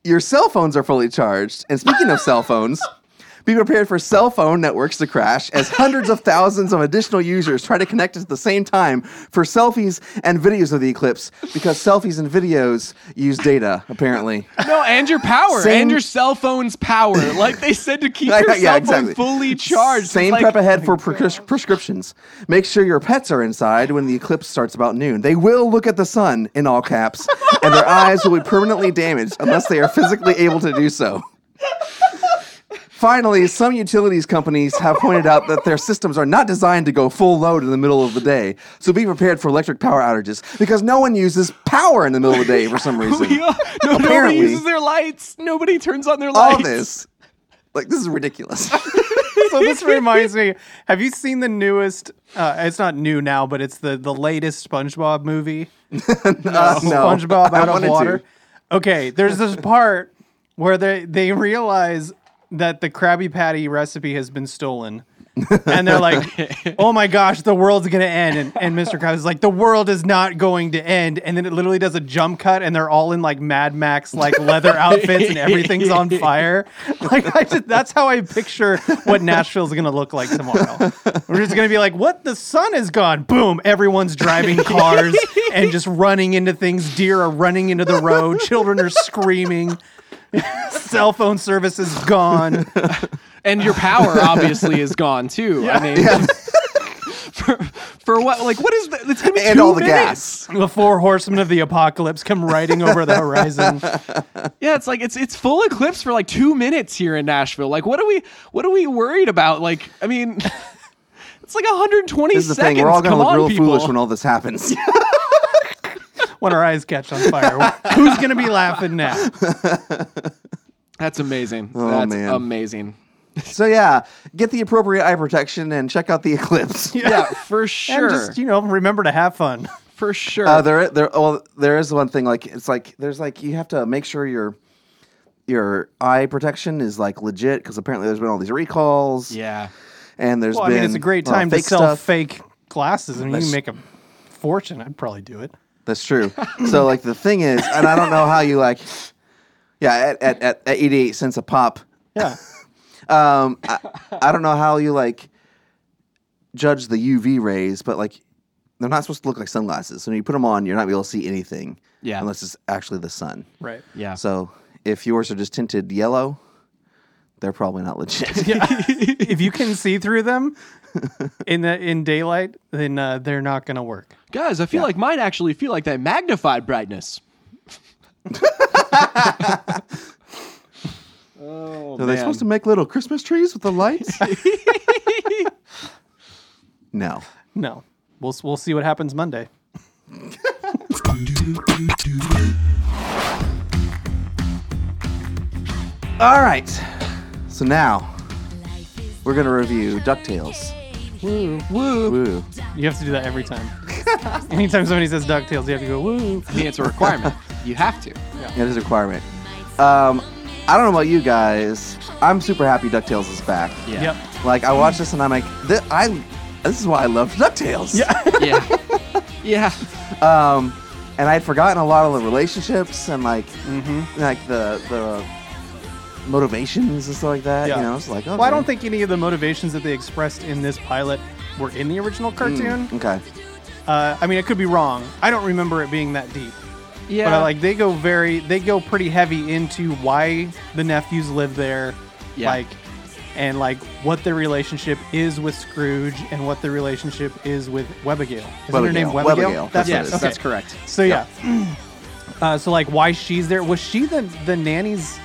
[SPEAKER 2] your cell phones are fully charged. And speaking of cell phones, be prepared for cell phone networks to crash as hundreds of thousands of additional users try to connect at the same time for selfies and videos of the eclipse because selfies and videos use data, apparently.
[SPEAKER 1] No, and your power,
[SPEAKER 2] Same-
[SPEAKER 1] and your cell phone's power. Like they said to keep your
[SPEAKER 2] yeah,
[SPEAKER 1] cell
[SPEAKER 2] exactly.
[SPEAKER 1] phone fully charged.
[SPEAKER 2] Same
[SPEAKER 1] like-
[SPEAKER 2] prep ahead oh for prescri- prescriptions. Make sure your pets are inside when the eclipse starts about noon. They will look at the sun in all caps, and their eyes will be permanently damaged unless they are physically able to do so. Finally, some utilities companies have pointed out that their systems are not designed to go full load in the middle of the day. So be prepared for electric power outages because no one uses power in the middle of the day for some reason.
[SPEAKER 1] Yeah, no, nobody
[SPEAKER 2] Apparently-
[SPEAKER 1] uses their lights. Nobody turns on their lights.
[SPEAKER 2] All this, like, this is ridiculous.
[SPEAKER 3] so this reminds me. Have you seen the newest? Uh, it's not new now, but it's the the latest SpongeBob movie.
[SPEAKER 2] Uh, no.
[SPEAKER 3] SpongeBob
[SPEAKER 2] I
[SPEAKER 3] out of
[SPEAKER 2] wanted to.
[SPEAKER 3] water. Okay, there's this part where they they realize that the Krabby Patty recipe has been stolen. and they're like, "Oh my gosh, the world's gonna end!" And, and Mr. Krabs is like, "The world is not going to end." And then it literally does a jump cut, and they're all in like Mad Max like leather outfits, and everything's on fire. Like I just, that's how I picture what Nashville's gonna look like tomorrow. We're just gonna be like, "What? The sun is gone!" Boom! Everyone's driving cars and just running into things. Deer are running into the road. Children are screaming. Cell phone service is gone.
[SPEAKER 1] and your power obviously is gone too. I mean, for, for what? Like, what is that? It's gonna be
[SPEAKER 2] And
[SPEAKER 1] two
[SPEAKER 2] all the gas.
[SPEAKER 3] The four horsemen of the apocalypse come riding over the horizon.
[SPEAKER 1] Yeah, it's like it's it's full eclipse for like two minutes here in Nashville. Like, what are we what are we worried about? Like, I mean, it's like 120
[SPEAKER 2] This is the
[SPEAKER 1] seconds.
[SPEAKER 2] thing. We're all going to look
[SPEAKER 1] on,
[SPEAKER 2] real
[SPEAKER 1] people.
[SPEAKER 2] foolish when all this happens.
[SPEAKER 3] When our eyes catch on fire, who's gonna be laughing now?
[SPEAKER 1] That's amazing.
[SPEAKER 2] Oh,
[SPEAKER 1] That's
[SPEAKER 2] man.
[SPEAKER 1] amazing.
[SPEAKER 2] so yeah, get the appropriate eye protection and check out the eclipse.
[SPEAKER 1] Yeah, for sure.
[SPEAKER 3] And just you know, remember to have fun.
[SPEAKER 1] for sure.
[SPEAKER 2] Uh, there, there, well, there is one thing. Like, it's like there's like you have to make sure your your eye protection is like legit because apparently there's been all these recalls.
[SPEAKER 1] yeah.
[SPEAKER 2] and there's
[SPEAKER 3] Well, I mean, it's a great
[SPEAKER 2] lot of
[SPEAKER 3] time to sell
[SPEAKER 2] stuff.
[SPEAKER 3] fake glasses, and you can make a fortune. I'd probably do it.
[SPEAKER 2] That's true. so like the thing is, and I don't know how you like, yeah, at at, at, at 88 cents a pop.
[SPEAKER 3] Yeah.
[SPEAKER 2] Um, I, I don't know how you like judge the UV rays, but like they're not supposed to look like sunglasses. So when you put them on, you're not be able to see anything.
[SPEAKER 1] Yeah.
[SPEAKER 2] Unless it's actually the sun.
[SPEAKER 3] right.
[SPEAKER 1] Yeah.
[SPEAKER 2] So if yours are just tinted yellow, they're probably not legit.
[SPEAKER 3] Yeah. if you can see through them in the in daylight, then uh, they're not going to work.
[SPEAKER 1] Guys, I feel like mine actually feel like that magnified brightness. oh,
[SPEAKER 2] Are they supposed to make little Christmas trees with the lights? no.
[SPEAKER 3] No. We'll we'll see what happens Monday.
[SPEAKER 2] All right. So now we're gonna review Ducktales.
[SPEAKER 3] Woo. Woo.
[SPEAKER 2] Woo.
[SPEAKER 3] You have to do that every time. Anytime somebody says DuckTales, you have to go, woo.
[SPEAKER 1] I mean, it's a requirement. you have to. Yeah.
[SPEAKER 2] It is a requirement. Um, I don't know about you guys. I'm super happy Ducktales is back.
[SPEAKER 1] Yeah.
[SPEAKER 3] Yep.
[SPEAKER 2] Like I watched this and I'm like, this, I. This is why I love Ducktales.
[SPEAKER 3] Yeah.
[SPEAKER 1] Yeah. yeah.
[SPEAKER 2] Um, and I'd forgotten a lot of the relationships and like,
[SPEAKER 3] Mm-hmm.
[SPEAKER 2] like the the motivations and stuff like that.
[SPEAKER 3] Yeah.
[SPEAKER 2] You know, it's like, okay.
[SPEAKER 3] Well, I don't think any of the motivations that they expressed in this pilot were in the original cartoon.
[SPEAKER 2] Okay.
[SPEAKER 3] Uh, I mean, it could be wrong. I don't remember it being that deep.
[SPEAKER 1] Yeah.
[SPEAKER 3] But I, like they go very, they go pretty heavy into why the nephews live there,
[SPEAKER 1] Yeah.
[SPEAKER 3] like, and like what their relationship is with Scrooge and what their relationship is with Webbigail. Is her name
[SPEAKER 2] Webbigail.
[SPEAKER 3] Webbigail?
[SPEAKER 2] Webbigail.
[SPEAKER 3] That's
[SPEAKER 1] yes.
[SPEAKER 3] Okay.
[SPEAKER 1] that's correct.
[SPEAKER 3] So yeah. Uh, so like why she's there? Was she the the nanny's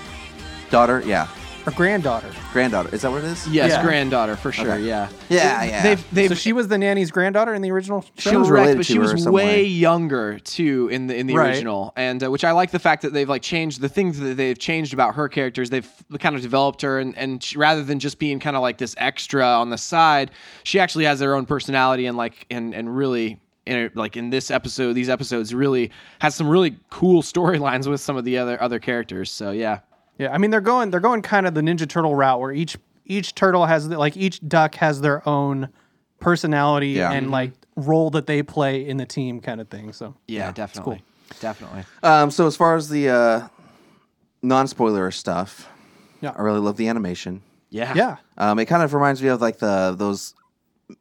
[SPEAKER 2] Daughter, yeah.
[SPEAKER 3] or granddaughter?
[SPEAKER 2] Granddaughter. Is that what it is?
[SPEAKER 1] Yes,
[SPEAKER 3] Yeah.
[SPEAKER 1] granddaughter for sure.
[SPEAKER 2] Okay.
[SPEAKER 1] Yeah.
[SPEAKER 2] Yeah, yeah.
[SPEAKER 1] They've they've
[SPEAKER 3] so she was the nanny's granddaughter in the original show.
[SPEAKER 2] She was
[SPEAKER 1] Correct,
[SPEAKER 2] related
[SPEAKER 1] but
[SPEAKER 2] to
[SPEAKER 1] she
[SPEAKER 2] her
[SPEAKER 1] was
[SPEAKER 2] some
[SPEAKER 1] way
[SPEAKER 2] way.
[SPEAKER 1] younger too in the in the
[SPEAKER 3] Right.
[SPEAKER 1] original, and uh, which I like the fact that they've like changed the things that they've changed about her characters. They've kind of developed her, and and she, rather than just being kind of like this extra on the side, she actually has her own personality and like and and really. In it, like in this episode, these episodes really has some really cool storylines with some of the other other characters. So yeah,
[SPEAKER 3] Yeah, I mean they're going they're going kind of the Ninja Turtle route where each each turtle has like each duck has their own personality
[SPEAKER 2] Yeah.
[SPEAKER 3] and like role that they play in the team kind of thing. So
[SPEAKER 1] yeah, definitely, definitely.
[SPEAKER 2] Um, so as far as the uh, non-spoiler stuff,
[SPEAKER 3] Yeah.
[SPEAKER 2] I really love the animation.
[SPEAKER 1] Yeah,
[SPEAKER 3] yeah,
[SPEAKER 2] Um, it kind of reminds me of like the those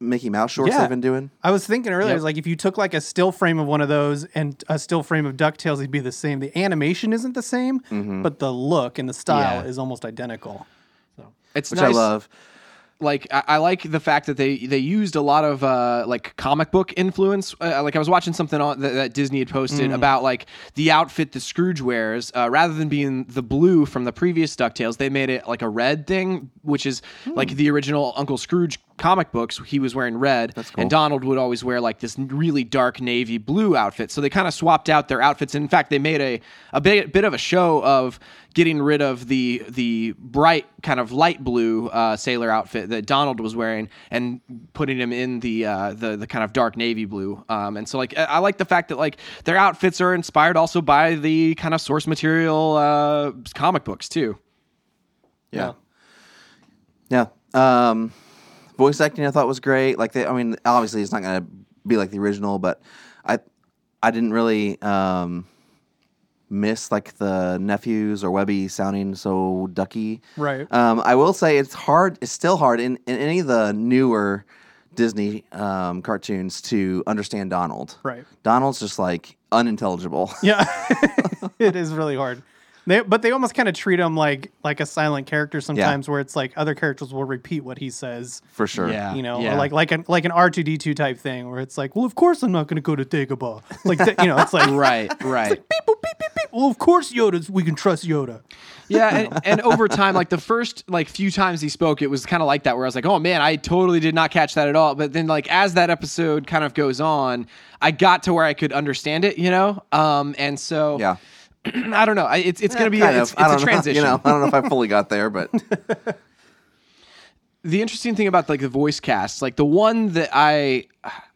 [SPEAKER 2] Mickey Mouse shorts
[SPEAKER 3] Yeah.
[SPEAKER 2] they've been doing.
[SPEAKER 3] I was thinking earlier,
[SPEAKER 1] Yep.
[SPEAKER 3] it's like if you took like a still frame of one of those and a still frame of Ducktales, it'd be the same. The animation isn't the same, but the look and the style
[SPEAKER 1] Yeah.
[SPEAKER 3] is almost identical.
[SPEAKER 1] So it's
[SPEAKER 2] which
[SPEAKER 1] nice.
[SPEAKER 2] I love.
[SPEAKER 1] like I, I like the fact that they they used a lot of uh, like comic book influence. Uh, like I was watching something on that, that Disney had posted about like the outfit the Scrooge wears. Uh, rather than being the blue from the previous Ducktales, they made it like a red thing, which is like the original Uncle Scrooge comic books. He was wearing red, and Donald would always wear like this really dark navy blue outfit. So they kind of swapped out their outfits. In fact, they made a a bit bit of a show of getting rid of the the bright kind of light blue uh, sailor outfit that Donald was wearing and putting him in the uh, the the kind of dark navy blue. Um, and so like I I like the fact that like their outfits are inspired also by the kind of source material uh, comic books too.
[SPEAKER 2] Yeah. Yeah. Um, voice acting I thought was great. Like they, I mean, obviously it's not gonna be like the original, but I, I didn't really um, miss like the nephews or Webby sounding so ducky.
[SPEAKER 3] Right.
[SPEAKER 2] Um, I will say it's hard. It's still hard in, in any of the newer Disney um, cartoons to understand Donald.
[SPEAKER 3] Right.
[SPEAKER 2] Donald's just like unintelligible.
[SPEAKER 3] Yeah, it is really hard. They, but they almost kind of treat him like like a silent character sometimes, where it's like other characters will repeat what he says.
[SPEAKER 2] for sure.
[SPEAKER 1] Yeah.
[SPEAKER 3] You know,
[SPEAKER 1] yeah.
[SPEAKER 3] like like an like an R two D two type thing, where it's like, well, of course I'm not going to go to Dagobah. Like th- you know, it's like,
[SPEAKER 1] Right, right.
[SPEAKER 3] beep, boop, beep, beep, beep. well, of course Yoda's. We can trust Yoda.
[SPEAKER 1] Yeah, and, and over time, like the first like few times he spoke, it was kind of like that, where I was like, "Oh man, I totally did not catch that at all." But then, like as that episode kind of goes on, I got to where I could understand it, you know. Um, and so
[SPEAKER 2] Yeah.
[SPEAKER 1] I don't know. I- It's it's gonna be a, it's, it's
[SPEAKER 2] I
[SPEAKER 1] a
[SPEAKER 2] don't know,
[SPEAKER 1] transition.
[SPEAKER 2] You know, I don't know if I fully got there, but
[SPEAKER 1] the interesting thing about like the voice casts, like the one that I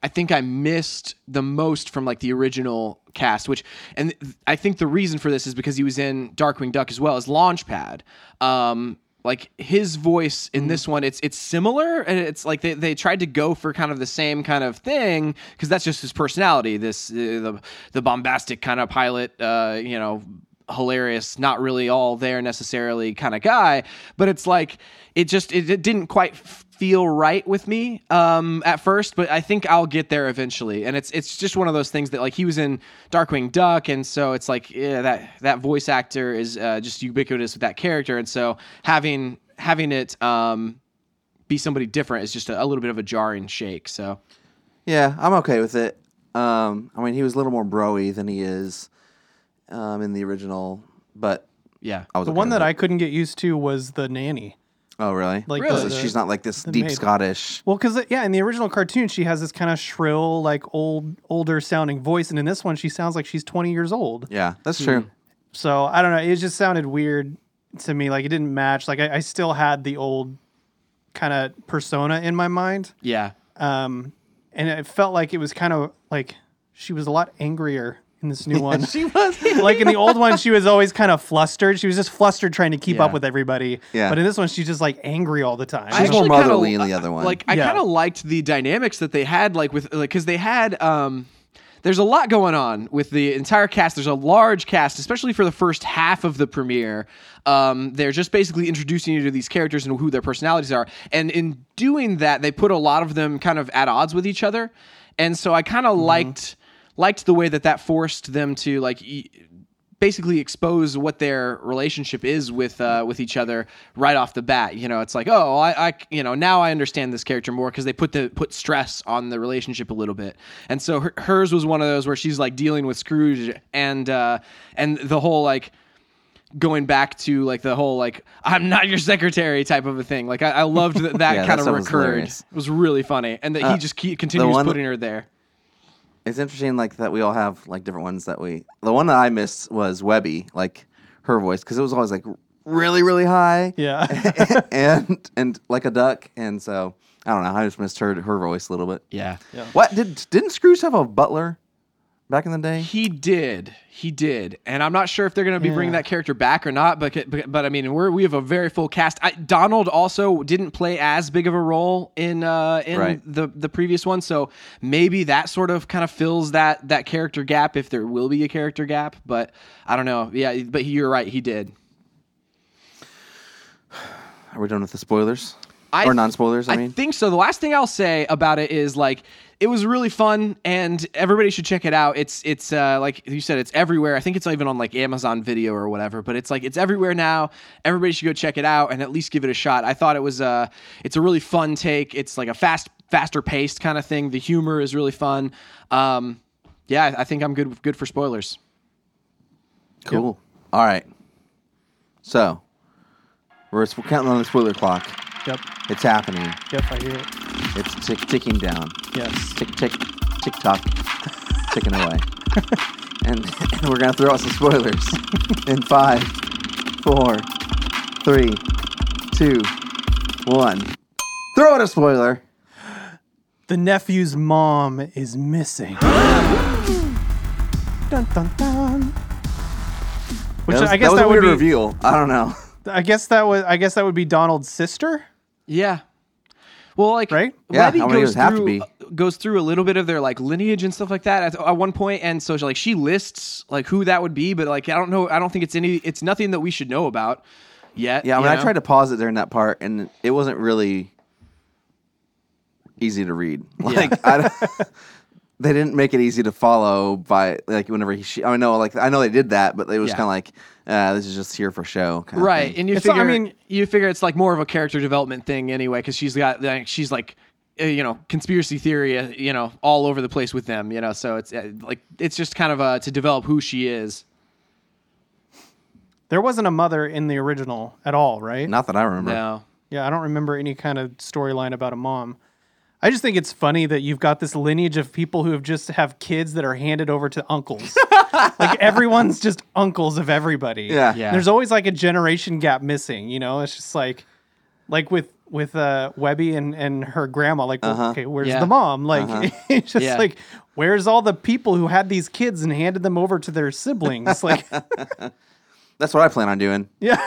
[SPEAKER 1] I think I missed the most from like the original cast, which and I think the reason for this is because he was in Darkwing Duck as well as Launchpad. Um like his voice in this one it's it's similar and it's like they, they tried to go for kind of the same kind of thing because that's just his personality this uh, the the bombastic kind of pilot uh you know hilarious not really all there necessarily kind of guy but it's like it just it, it didn't quite f- feel right with me um at first but i think i'll get there eventually and it's it's just one of those things that like he was in darkwing duck and so it's like yeah that that voice actor is uh, just ubiquitous with that character and so having having it um be somebody different is just a, a little bit of a jarring shake so
[SPEAKER 2] Yeah, I'm okay with it. Um, I mean, he was a little more broy than he is um, in the original, but
[SPEAKER 1] yeah
[SPEAKER 2] I was
[SPEAKER 3] The
[SPEAKER 2] okay
[SPEAKER 3] one that
[SPEAKER 2] it.
[SPEAKER 3] I couldn't get used to was the nanny.
[SPEAKER 2] Oh, really?
[SPEAKER 3] Like
[SPEAKER 1] Really?
[SPEAKER 2] So
[SPEAKER 3] the-
[SPEAKER 2] she's not like this deep
[SPEAKER 3] maid.
[SPEAKER 2] Scottish.
[SPEAKER 3] Well, because yeah, in the original cartoon, she has this kind of shrill, like old, older sounding voice, and in this one, she sounds like she's twenty years old.
[SPEAKER 2] Yeah, that's true.
[SPEAKER 3] So I don't know. It just sounded weird to me. Like it didn't match. Like I, I still had the old kind of persona in my mind,
[SPEAKER 1] yeah
[SPEAKER 3] um, and it felt like it was kind of like she was a lot angrier in this new one.
[SPEAKER 2] She was.
[SPEAKER 3] like in the old one, she was always kind of flustered. She was just flustered trying to keep
[SPEAKER 1] Yeah.
[SPEAKER 3] up with everybody.
[SPEAKER 2] Yeah.
[SPEAKER 3] But in this one, she's just like angry all the time.
[SPEAKER 2] She's more
[SPEAKER 1] actually
[SPEAKER 2] motherly
[SPEAKER 1] kinda-
[SPEAKER 2] in the other one.
[SPEAKER 1] Like I
[SPEAKER 3] Yeah.
[SPEAKER 1] kind of liked the dynamics that they had, like with like because they had. um there's a lot going on with the entire cast. There's a large cast, especially for the first half of the premiere. Um, they're just basically introducing you to these characters and who their personalities are. And in doing that, they put a lot of them kind of at odds with each other. And so I kind of liked liked the way that that forced them to like e- basically expose what their relationship is with uh, with each other right off the bat. You know, it's like, oh, I, I you know, now I understand this character more because they put the put stress on the relationship a little bit. And so her, hers was one of those where she's like dealing with Scrooge and uh, and the whole like going back to like the whole like I'm not your secretary type of a thing. Like I, I loved that that
[SPEAKER 2] Yeah,
[SPEAKER 1] kind of
[SPEAKER 2] was
[SPEAKER 1] recurred. It was really funny, and that he just keep, continues putting her there.
[SPEAKER 2] It's interesting, like that we all have like different ones that we. The one that I missed was Webby, like her voice, because it was always like really, really high.
[SPEAKER 3] yeah.
[SPEAKER 2] and and like a duck, and so I don't know. I just missed her her voice a little bit.
[SPEAKER 1] Yeah.
[SPEAKER 2] What did didn't Scrooge have a butler back in the day?
[SPEAKER 1] He did. He did. And I'm not sure if they're going to be bringing that character back or not, but but, but I mean, we're we have a very full cast. I, Donald also didn't play as big of a role in uh in
[SPEAKER 2] Right.
[SPEAKER 1] the the previous one, so maybe that sort of kind of fills that that character gap if there will be a character gap, but I don't know. Yeah, but you're right, he did.
[SPEAKER 2] Are we done with the spoilers
[SPEAKER 1] I
[SPEAKER 2] or non spoilers? I,
[SPEAKER 1] I
[SPEAKER 2] mean,
[SPEAKER 1] think so. The last thing I'll say about it is like it was really fun, and everybody should check it out. It's it's uh, like you said, it's everywhere. I think it's even on like Amazon Video or whatever. But it's like it's everywhere now. Everybody should go check it out and at least give it a shot. I thought it was uh, it's a really fun take. It's like a fast, faster paced kind of thing. The humor is really fun. Um, yeah, I- I think I'm good good for spoilers.
[SPEAKER 2] cool. All right. So we're, we're counting on the spoiler clock.
[SPEAKER 3] Yep.
[SPEAKER 2] It's happening.
[SPEAKER 3] Yep. I hear it.
[SPEAKER 2] It's tick, ticking down.
[SPEAKER 3] Yes.
[SPEAKER 2] Tick tick tick tock, ticking away. and, and we're gonna throw out some spoilers in five, four, three, two, one. Throw out a spoiler.
[SPEAKER 3] The nephew's mom is missing. dun dun dun. Which
[SPEAKER 2] that was,
[SPEAKER 3] I guess
[SPEAKER 2] that, was
[SPEAKER 3] that,
[SPEAKER 2] a
[SPEAKER 3] would
[SPEAKER 2] weird
[SPEAKER 3] be.
[SPEAKER 2] reveal. I don't know.
[SPEAKER 3] I guess that would. I guess that would be Donald's sister.
[SPEAKER 1] Yeah. Well, like
[SPEAKER 3] Right?
[SPEAKER 2] Yeah, how
[SPEAKER 1] goes
[SPEAKER 2] would have to
[SPEAKER 1] through
[SPEAKER 2] be?
[SPEAKER 1] Uh, goes through a little bit of their like lineage and stuff like that at, at one point, and so like she lists like who that would be, but like I don't know, I don't think it's any, it's nothing that we should know about yet.
[SPEAKER 2] Yeah, I
[SPEAKER 1] you
[SPEAKER 2] mean, I tried to pause it during that part, and it wasn't really easy to read. Like, I, don't- they didn't make it easy to follow by like whenever he. She, I know, like I know they did that, but it was
[SPEAKER 1] Yeah.
[SPEAKER 2] kind of like uh, this is just here for show, kind
[SPEAKER 1] right,
[SPEAKER 2] Of
[SPEAKER 1] and you
[SPEAKER 3] It's not-
[SPEAKER 1] figure,
[SPEAKER 3] I mean-
[SPEAKER 1] you figure it's like more of a character development thing anyway, because she's got like she's like. uh, You know, conspiracy theory. uh, You know, all over the place with them. You know, so it's uh, like it's just kind of uh, to develop who she is.
[SPEAKER 3] There wasn't a mother in the original at all, right?
[SPEAKER 2] Not that I remember.
[SPEAKER 1] No,
[SPEAKER 3] Yeah, I don't remember any kind of storyline about a mom. I just think it's funny that you've got this lineage of people who have just have kids that are handed over to uncles. like everyone's just uncles of everybody.
[SPEAKER 2] Yeah.
[SPEAKER 1] Yeah.
[SPEAKER 3] There's always like a generation gap missing, you know? It's just like like with with uh Webby and and her grandma like well,
[SPEAKER 2] Uh-huh.
[SPEAKER 3] okay, where's
[SPEAKER 1] Yeah.
[SPEAKER 3] the mom? Like it's just
[SPEAKER 1] Yeah.
[SPEAKER 3] like where's all the people who had these kids and handed them over to their siblings? Like
[SPEAKER 2] That's what I plan on doing.
[SPEAKER 3] yeah.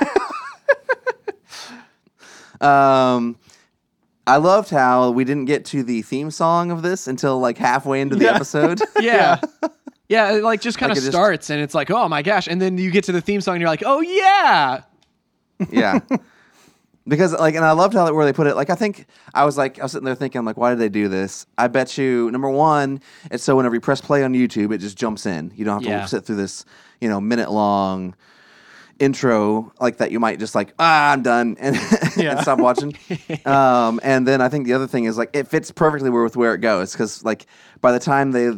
[SPEAKER 2] Um, I loved how we didn't get to the theme song of this until like halfway into the
[SPEAKER 3] Yeah.
[SPEAKER 2] episode.
[SPEAKER 1] Yeah. Yeah, it like just kind
[SPEAKER 2] Like
[SPEAKER 1] of
[SPEAKER 2] just-
[SPEAKER 1] starts and it's like, oh my gosh. And then you get to the theme song and you're like, oh yeah.
[SPEAKER 2] yeah. Because like, and I loved how where they put it. Like, I think I was like, I was sitting there thinking, like, why did they do this? I bet you, number one, it's so whenever you press play on YouTube, it just jumps in. You don't have to
[SPEAKER 1] Yeah.
[SPEAKER 2] sit through this, you know, minute long intro like that. You might just like, ah, I'm done, and,
[SPEAKER 3] Yeah.
[SPEAKER 2] and stop watching. um, and then I think the other thing is like, it fits perfectly with where it goes because like by the time they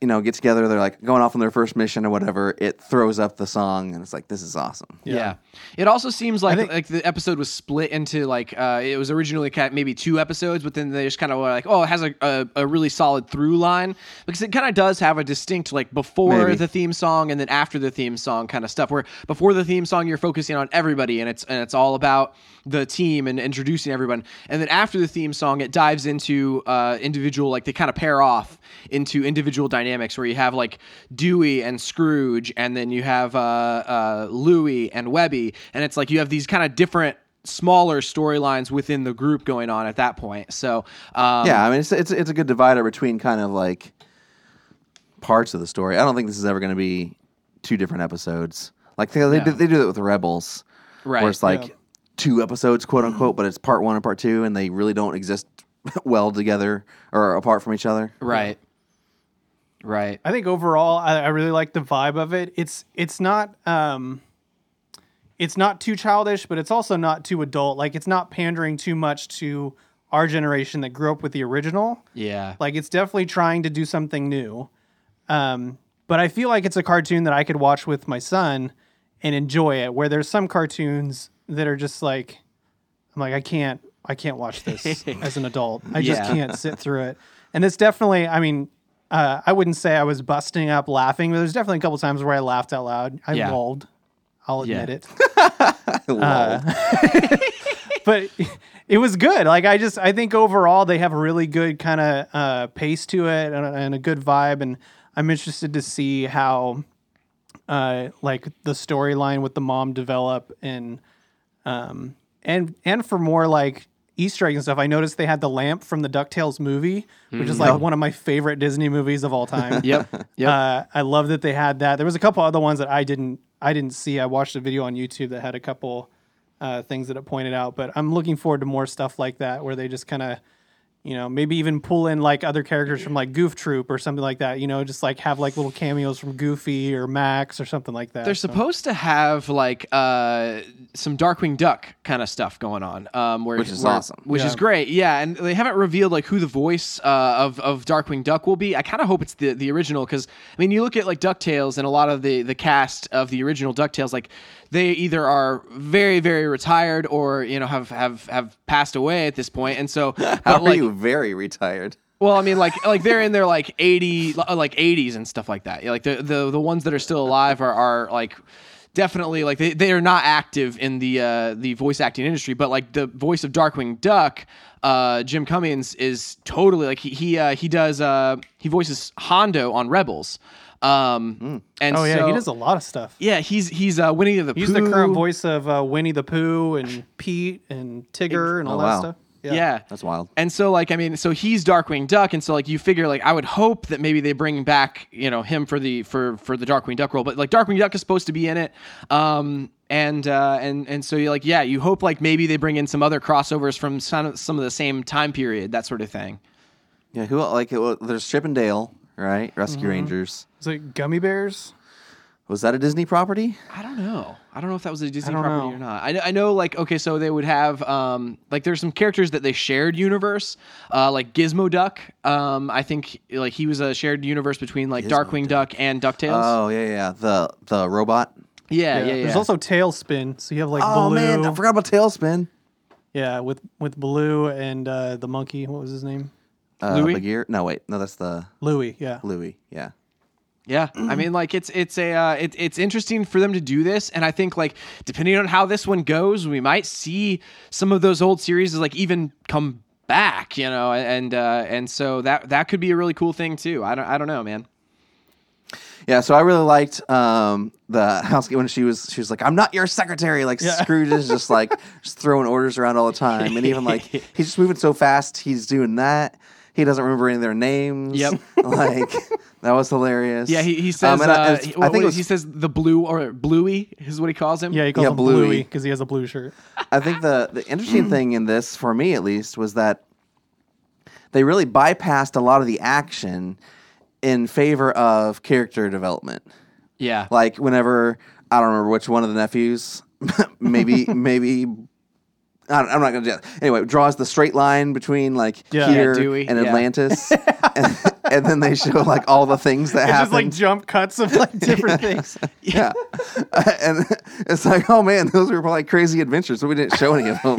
[SPEAKER 2] you know, get together. They're like going off on their first mission or whatever. It throws up the song, and it's like, this is awesome.
[SPEAKER 1] Yeah. It also seems like
[SPEAKER 3] think-
[SPEAKER 1] like the episode was split into like uh, it was originally kind of maybe two episodes, but then they just kind of were like, oh, it has a, a, a really solid through line because it kind of does have a distinct like before
[SPEAKER 2] Maybe.
[SPEAKER 1] the theme song and then after the theme song kind of stuff. Where before the theme song, you're focusing on everybody and it's and it's all about the team and introducing everyone, and then after the theme song, it dives into uh, individual like they kind of pair off into individual dynamics where you have like Dewey and Scrooge, and then you have uh, uh, Louie and Webby, and it's like you have these kind of different smaller storylines within the group going on at that point. So um,
[SPEAKER 2] yeah, I mean, it's it's it's a good divider between kind of like parts of the story. I don't think this is ever going to be two different episodes. Like they they,
[SPEAKER 1] No.
[SPEAKER 2] do, they do that with Rebels,
[SPEAKER 1] Right,
[SPEAKER 2] Where it's like
[SPEAKER 3] yeah.
[SPEAKER 2] two episodes, quote unquote, but it's part one and part two, and they really don't exist well together or apart from each other.
[SPEAKER 1] right, right,
[SPEAKER 3] I think overall, I, I really like the vibe of it. It's it's not um, it's not too childish, but it's also not too adult. Like it's not pandering too much to our generation that grew up with the original.
[SPEAKER 1] yeah,
[SPEAKER 3] Like it's definitely trying to do something new. Um, but I feel like it's a cartoon that I could watch with my son and enjoy it. Where there's some cartoons that are just like, I'm like, I can't, I can't watch this as an adult. I just can't sit through it. And it's definitely, I mean, uh, I wouldn't say I was busting up laughing, but there's definitely a couple times where I laughed out loud. I
[SPEAKER 1] Yeah.
[SPEAKER 3] lulled. I'll
[SPEAKER 1] Yeah.
[SPEAKER 3] admit it
[SPEAKER 2] Lol.
[SPEAKER 3] but it was good. Like I just I think overall they have a really good kind of uh, pace to it and, and a good vibe, and I'm interested to see how uh, like the storyline with the mom develop and um and and for more like Easter eggs and stuff. I noticed they had the lamp from the Ducktales movie, which is like one of my favorite Disney movies of all time.
[SPEAKER 1] yep, yep.
[SPEAKER 3] Uh, I love that they had that. There was a couple other ones that I didn't I didn't see. I watched a video on YouTube that had a couple uh, things that it pointed out, but I'm looking forward to more stuff like that where they just kind of you know maybe even pull in like other characters from like Goof Troop or something like that. You know, just like have like little cameos from Goofy or Max or something like that.
[SPEAKER 1] They're
[SPEAKER 3] So-
[SPEAKER 1] supposed to have like uh, some Darkwing Duck kind of stuff going on, um, where,
[SPEAKER 2] Which is
[SPEAKER 1] where-
[SPEAKER 2] awesome.
[SPEAKER 1] Which is great, yeah. And they haven't revealed like who the voice uh, of of Darkwing Duck will be. I kind of hope it's the the original because I mean, you look at like Ducktales and a lot of the the cast of the original Ducktales, like they either are very very retired or you know have have have passed away at this point, and so
[SPEAKER 2] How are
[SPEAKER 1] like,
[SPEAKER 2] you very retired?
[SPEAKER 1] well, I mean, like like they're in their like eighty, like eighties and stuff like that. Like the the the ones that are still alive are are like definitely like they, they are not active in the uh, the voice acting industry, but like the voice of Darkwing Duck, uh, Jim Cummings is totally like he he uh, he does uh, he voices Hondo on Rebels. Um, and
[SPEAKER 3] Oh yeah,
[SPEAKER 1] so-
[SPEAKER 3] he does a lot of stuff.
[SPEAKER 1] yeah, he's he's uh, Winnie the
[SPEAKER 3] He's
[SPEAKER 1] Pooh.
[SPEAKER 3] the current voice of uh, Winnie the Pooh and Pete and Tigger and all
[SPEAKER 2] Oh,
[SPEAKER 3] that
[SPEAKER 2] wow.
[SPEAKER 3] stuff.
[SPEAKER 1] yeah.
[SPEAKER 2] That's wild.
[SPEAKER 1] And so, like, I mean, so he's Darkwing Duck, and so like you figure, like, I would hope that maybe they bring back, you know, him for the for for the Darkwing Duck role. But like, Darkwing Duck is supposed to be in it, um, and uh, and and so you're like, yeah, you hope like maybe they bring in some other crossovers from some of, some of the same time period, that sort of thing.
[SPEAKER 2] Yeah, who like it, well, there's Chip and Dale, right? Rescue Rangers.
[SPEAKER 3] Is it Gummi Bears?
[SPEAKER 2] Was that a Disney property?
[SPEAKER 1] I don't know. I don't know if that was a Disney property
[SPEAKER 3] know.
[SPEAKER 1] or not. I, I know, like, okay, so they would have, um, like, there's some characters that they shared universe, uh, like Gizmo Duck. Um, I think, like, he was a shared universe between like
[SPEAKER 2] Gizmo
[SPEAKER 1] Darkwing Duck. and Ducktales.
[SPEAKER 2] Oh yeah, yeah. The the robot.
[SPEAKER 1] yeah, yeah, yeah.
[SPEAKER 3] There's also TaleSpin. So you have like
[SPEAKER 2] Oh
[SPEAKER 3] Baloo.
[SPEAKER 2] man, I forgot about TaleSpin.
[SPEAKER 3] Yeah, with with Baloo and uh, the monkey. What was his name?
[SPEAKER 2] Uh,
[SPEAKER 1] Louie?
[SPEAKER 2] Bagheera? No, wait, no, that's the
[SPEAKER 3] Louie. Yeah.
[SPEAKER 2] Louie. Yeah.
[SPEAKER 1] Yeah, I mean, like it's it's a uh, it, it's interesting for them to do this, and I think like depending on how this one goes, we might see some of those old series like even come back, you know, and uh, and so that that could be a really cool thing too. I don't I don't know, man.
[SPEAKER 2] Yeah, so I really liked um, the housekeeper when she was she was like, "I'm not your secretary." Like Scrooge is just like just throwing orders around all the time, and even like he's just moving so fast, he's doing that. He doesn't remember any of their names.
[SPEAKER 1] Yep.
[SPEAKER 2] like that was hilarious.
[SPEAKER 1] Yeah, he, he says.
[SPEAKER 2] Um, and I-
[SPEAKER 1] uh,
[SPEAKER 2] it's-
[SPEAKER 1] he-
[SPEAKER 2] I
[SPEAKER 1] what-
[SPEAKER 2] think was
[SPEAKER 1] he says the blue or bluey is what he calls him.
[SPEAKER 3] Yeah, he calls
[SPEAKER 2] Yeah,
[SPEAKER 3] him
[SPEAKER 2] Bluey.
[SPEAKER 3] Bluey because he has a blue shirt.
[SPEAKER 2] I think the the interesting thing in this, for me at least, was that they really bypassed a lot of the action in favor of character development.
[SPEAKER 1] yeah.
[SPEAKER 2] Like whenever I don't remember which one of the nephews, maybe maybe. I don't- I'm not gonna do that. Anyway, draws the straight line between like
[SPEAKER 3] Yeah.
[SPEAKER 2] here
[SPEAKER 1] Yeah, Dewey,
[SPEAKER 2] and
[SPEAKER 1] yeah.
[SPEAKER 2] Atlantis, and, and then they show like all the things that happen.
[SPEAKER 3] just like jump cuts of like different things.
[SPEAKER 2] yeah, and it's like, oh man, those were like crazy adventures, but we didn't show any of them.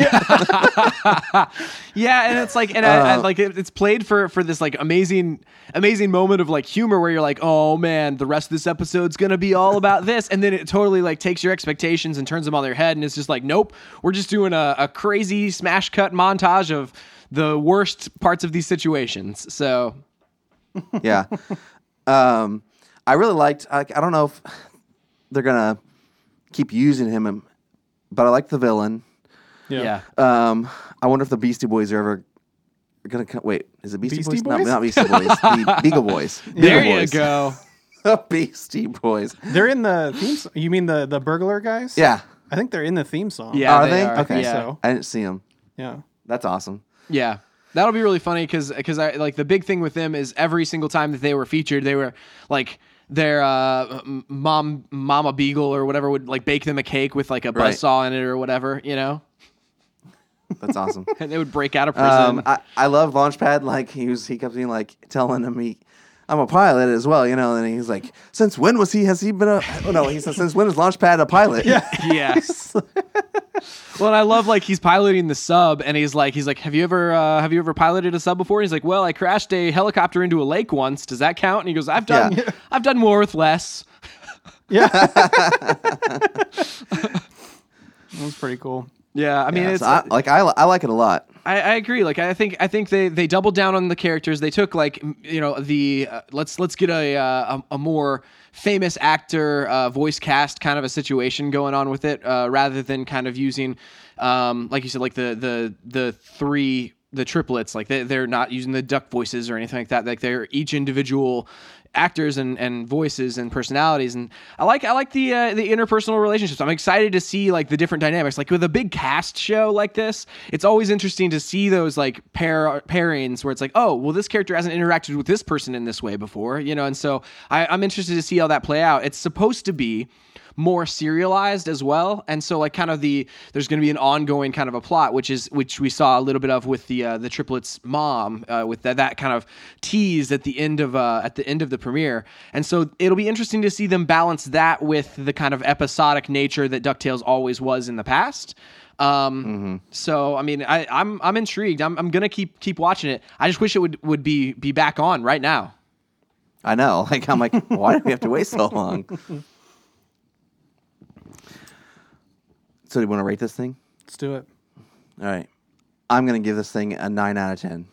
[SPEAKER 1] Yeah, and it's like, and I, I,
[SPEAKER 2] Uh,
[SPEAKER 1] like it, it's played for for this like amazing, amazing moment of like humor where you're like, oh man, the rest of this episode's gonna be all about this, and then it totally like takes your expectations and turns them on their head, and it's just like, nope, we're just doing a, a crazy smash cut montage of the worst parts of these situations. So
[SPEAKER 2] yeah. Um, I really liked. I, I don't know if they're gonna keep using him, but I like the villain.
[SPEAKER 1] yeah,
[SPEAKER 2] Um, I wonder if the Beastie Boys are ever gonna come. Wait, is it Beastie,
[SPEAKER 3] Beastie
[SPEAKER 2] Boys?
[SPEAKER 3] Boys?
[SPEAKER 2] No, not Beastie Boys. the Beagle Boys.
[SPEAKER 1] there
[SPEAKER 2] Beagle
[SPEAKER 1] you go.
[SPEAKER 2] The Beastie Boys.
[SPEAKER 3] They're in the theme. You mean the the burglar guys?
[SPEAKER 2] Yeah.
[SPEAKER 3] I think they're in the theme song.
[SPEAKER 1] Yeah,
[SPEAKER 2] Are
[SPEAKER 1] they,
[SPEAKER 2] they?
[SPEAKER 1] are.
[SPEAKER 2] Okay.
[SPEAKER 1] yeah.
[SPEAKER 3] So
[SPEAKER 2] I didn't see them.
[SPEAKER 3] yeah.
[SPEAKER 2] That's awesome.
[SPEAKER 1] Yeah. That'll be really funny because because I like the big thing with them is every single time that they were featured, they were like their uh, mom mama beagle or whatever would like bake them a cake with like a
[SPEAKER 2] Right.
[SPEAKER 1] buzzsaw in it or whatever, you know,
[SPEAKER 2] That's awesome.
[SPEAKER 1] and they would break out of prison.
[SPEAKER 2] um, I, I love Launchpad. Like he was, he kept being like telling him he, I'm a pilot as well, you know. And he's like, since when was he? Has he been a? Oh no, he said since when is Launchpad a pilot? Yeah.
[SPEAKER 1] yes. well, and I love like he's piloting the sub, and he's like, he's like, have you ever uh, have you ever piloted a sub before? And he's like, well, I crashed a helicopter into a lake once. Does that count? And he goes, I've done,
[SPEAKER 2] Yeah.
[SPEAKER 1] I've done more with less.
[SPEAKER 3] Yeah. That was pretty cool.
[SPEAKER 1] Yeah, I mean,
[SPEAKER 2] Yeah,
[SPEAKER 1] it's
[SPEAKER 2] so I, like I, I like it a lot.
[SPEAKER 1] I, I agree. Like I think I think they they doubled down on the characters. They took like you know the uh, let's let's get a, uh, a a more famous actor uh, voice cast kind of a situation going on with it, uh, rather than kind of using um, like you said like the the the three the triplets like they, they're not using the duck voices or anything like that like they're each individual actors and, and voices and personalities and I like I like the uh, the interpersonal relationships. I'm excited to see like the different dynamics. Like with a big cast show like this, it's always interesting to see those like pair pairings where it's like, oh, well, this character hasn't interacted with this person in this way before, you know. And so I, I'm interested to see how that play out. It's supposed to be more serialized as well and so like kind of the there's going to be an ongoing kind of a plot which is which we saw a little bit of with the uh, the triplets mom uh, with that, that kind of tease at the end of uh, at the end of the premiere and so it'll be interesting to see them balance that with the kind of episodic nature that ducktales always was in the past um, so I mean, I, I'm I'm intrigued. I'm, I'm gonna keep keep watching it. I just wish it would would be be back on right now.
[SPEAKER 2] I know. Like I'm like, why do we have to wait so long? So do you want to rate this thing?
[SPEAKER 3] Let's do it.
[SPEAKER 2] All right. I'm gonna give this thing a nine out of ten.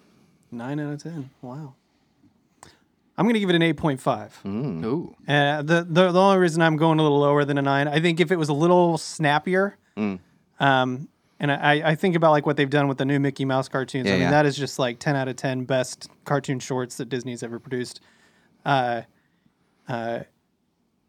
[SPEAKER 3] Nine out of ten. Wow. I'm gonna give it an eight point five.
[SPEAKER 1] Ooh,
[SPEAKER 3] Uh, the, the the only reason I'm going a little lower than a nine, I think if it was a little snappier,
[SPEAKER 2] Mm.
[SPEAKER 3] um, and I, I think about like what they've done with the new Mickey Mouse cartoons. I mean,
[SPEAKER 2] yeah.
[SPEAKER 3] that is just like ten out of ten best cartoon shorts that Disney's ever produced. Uh, uh,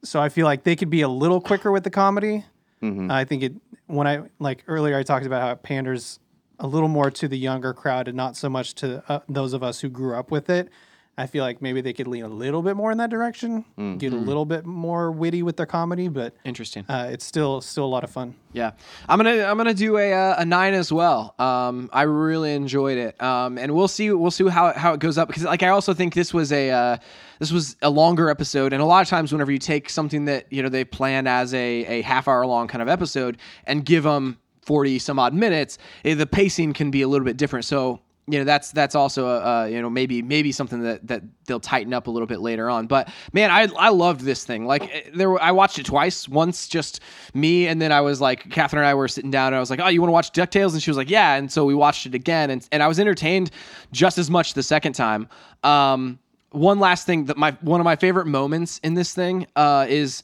[SPEAKER 3] so I feel like they could be a little quicker with the comedy.
[SPEAKER 2] Mm-hmm.
[SPEAKER 3] I think it when I like earlier I talked about how it panders a little more to the younger crowd and not so much to uh, those of us who grew up with it. I feel like maybe they could lean a little bit more in that direction,
[SPEAKER 2] Mm.
[SPEAKER 3] get a little bit more witty with their comedy, but
[SPEAKER 1] interesting.
[SPEAKER 3] uh, it's still still a lot of fun.
[SPEAKER 1] Yeah, I'm gonna I'm gonna do a uh, a nine as well. Um, I really enjoyed it. Um, and we'll see we'll see how how it goes up because like I also think this was a uh, this was a longer episode, and a lot of times whenever you take something that you know they plan as a a half hour long kind of episode and give them 40 some odd minutes, the pacing can be a little bit different. So you know that's that's also uh, you know maybe maybe something that that they'll tighten up a little bit later on. But man, I I loved this thing. Like eh, there, were, I watched it twice. Once just me, and then I was like, Catherine and I were sitting down, and I was like, oh, you want to watch Ducktales? And she was like, yeah. And so we watched it again, and and I was entertained just as much the second time. Um, one last thing that my one of my favorite moments in this thing uh, is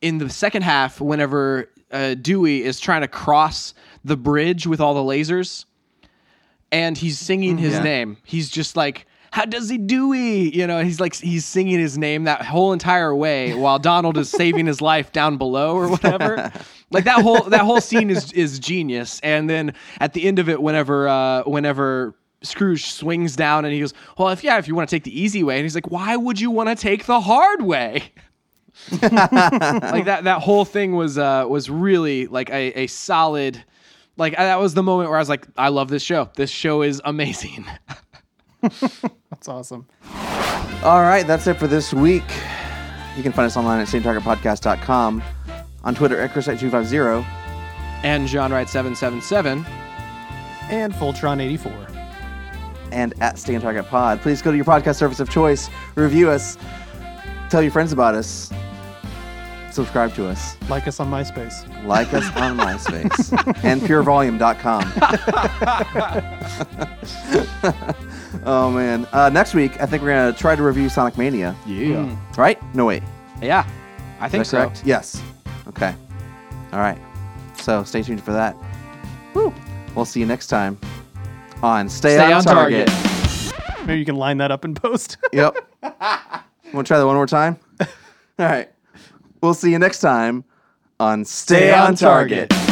[SPEAKER 1] in the second half whenever uh, Dewey is trying to cross the bridge with all the lasers, and he's singing his
[SPEAKER 2] Yeah.
[SPEAKER 1] name. He's just like. How does he Dewey? You know, he's like he's singing his name that whole entire way while Donald is saving his life down below or whatever. like that whole that whole scene is is genius. And then at the end of it, whenever uh, whenever Scrooge swings down and he goes, "Well, if yeah, if you want to take the easy way," and he's like, "Why would you want to take the hard way?" like that that whole thing was uh, was really like a, a solid. Like that was the moment where I was like, "I love this show. This show is amazing."
[SPEAKER 3] That's awesome.
[SPEAKER 2] All right, that's it for this week. You can find us online at StayOnTargetPodcast.com, on Twitter at ChrisWright250,
[SPEAKER 1] and John Wright seven seven seven.
[SPEAKER 3] And Voltron 84.
[SPEAKER 2] and at Stay on Target Pod. Please go to your podcast service of choice, review us, tell your friends about us, subscribe to us,
[SPEAKER 3] Like us on MySpace.
[SPEAKER 2] like us on MySpace, and purevolume.com. oh man! Uh, next week, I think we're gonna try to review Sonic Mania.
[SPEAKER 1] Yeah,
[SPEAKER 2] Right? No wait.
[SPEAKER 1] yeah, I think so.
[SPEAKER 2] correct? Yes. Okay. All right. So stay tuned for that. Woo. We'll see you next time on Stay,
[SPEAKER 1] Stay
[SPEAKER 2] on,
[SPEAKER 1] on
[SPEAKER 2] target.
[SPEAKER 1] target.
[SPEAKER 3] Maybe you can line that up in post.
[SPEAKER 2] Yep. Want to try that one more time? All right. We'll see you next time on Stay, on.
[SPEAKER 3] Target.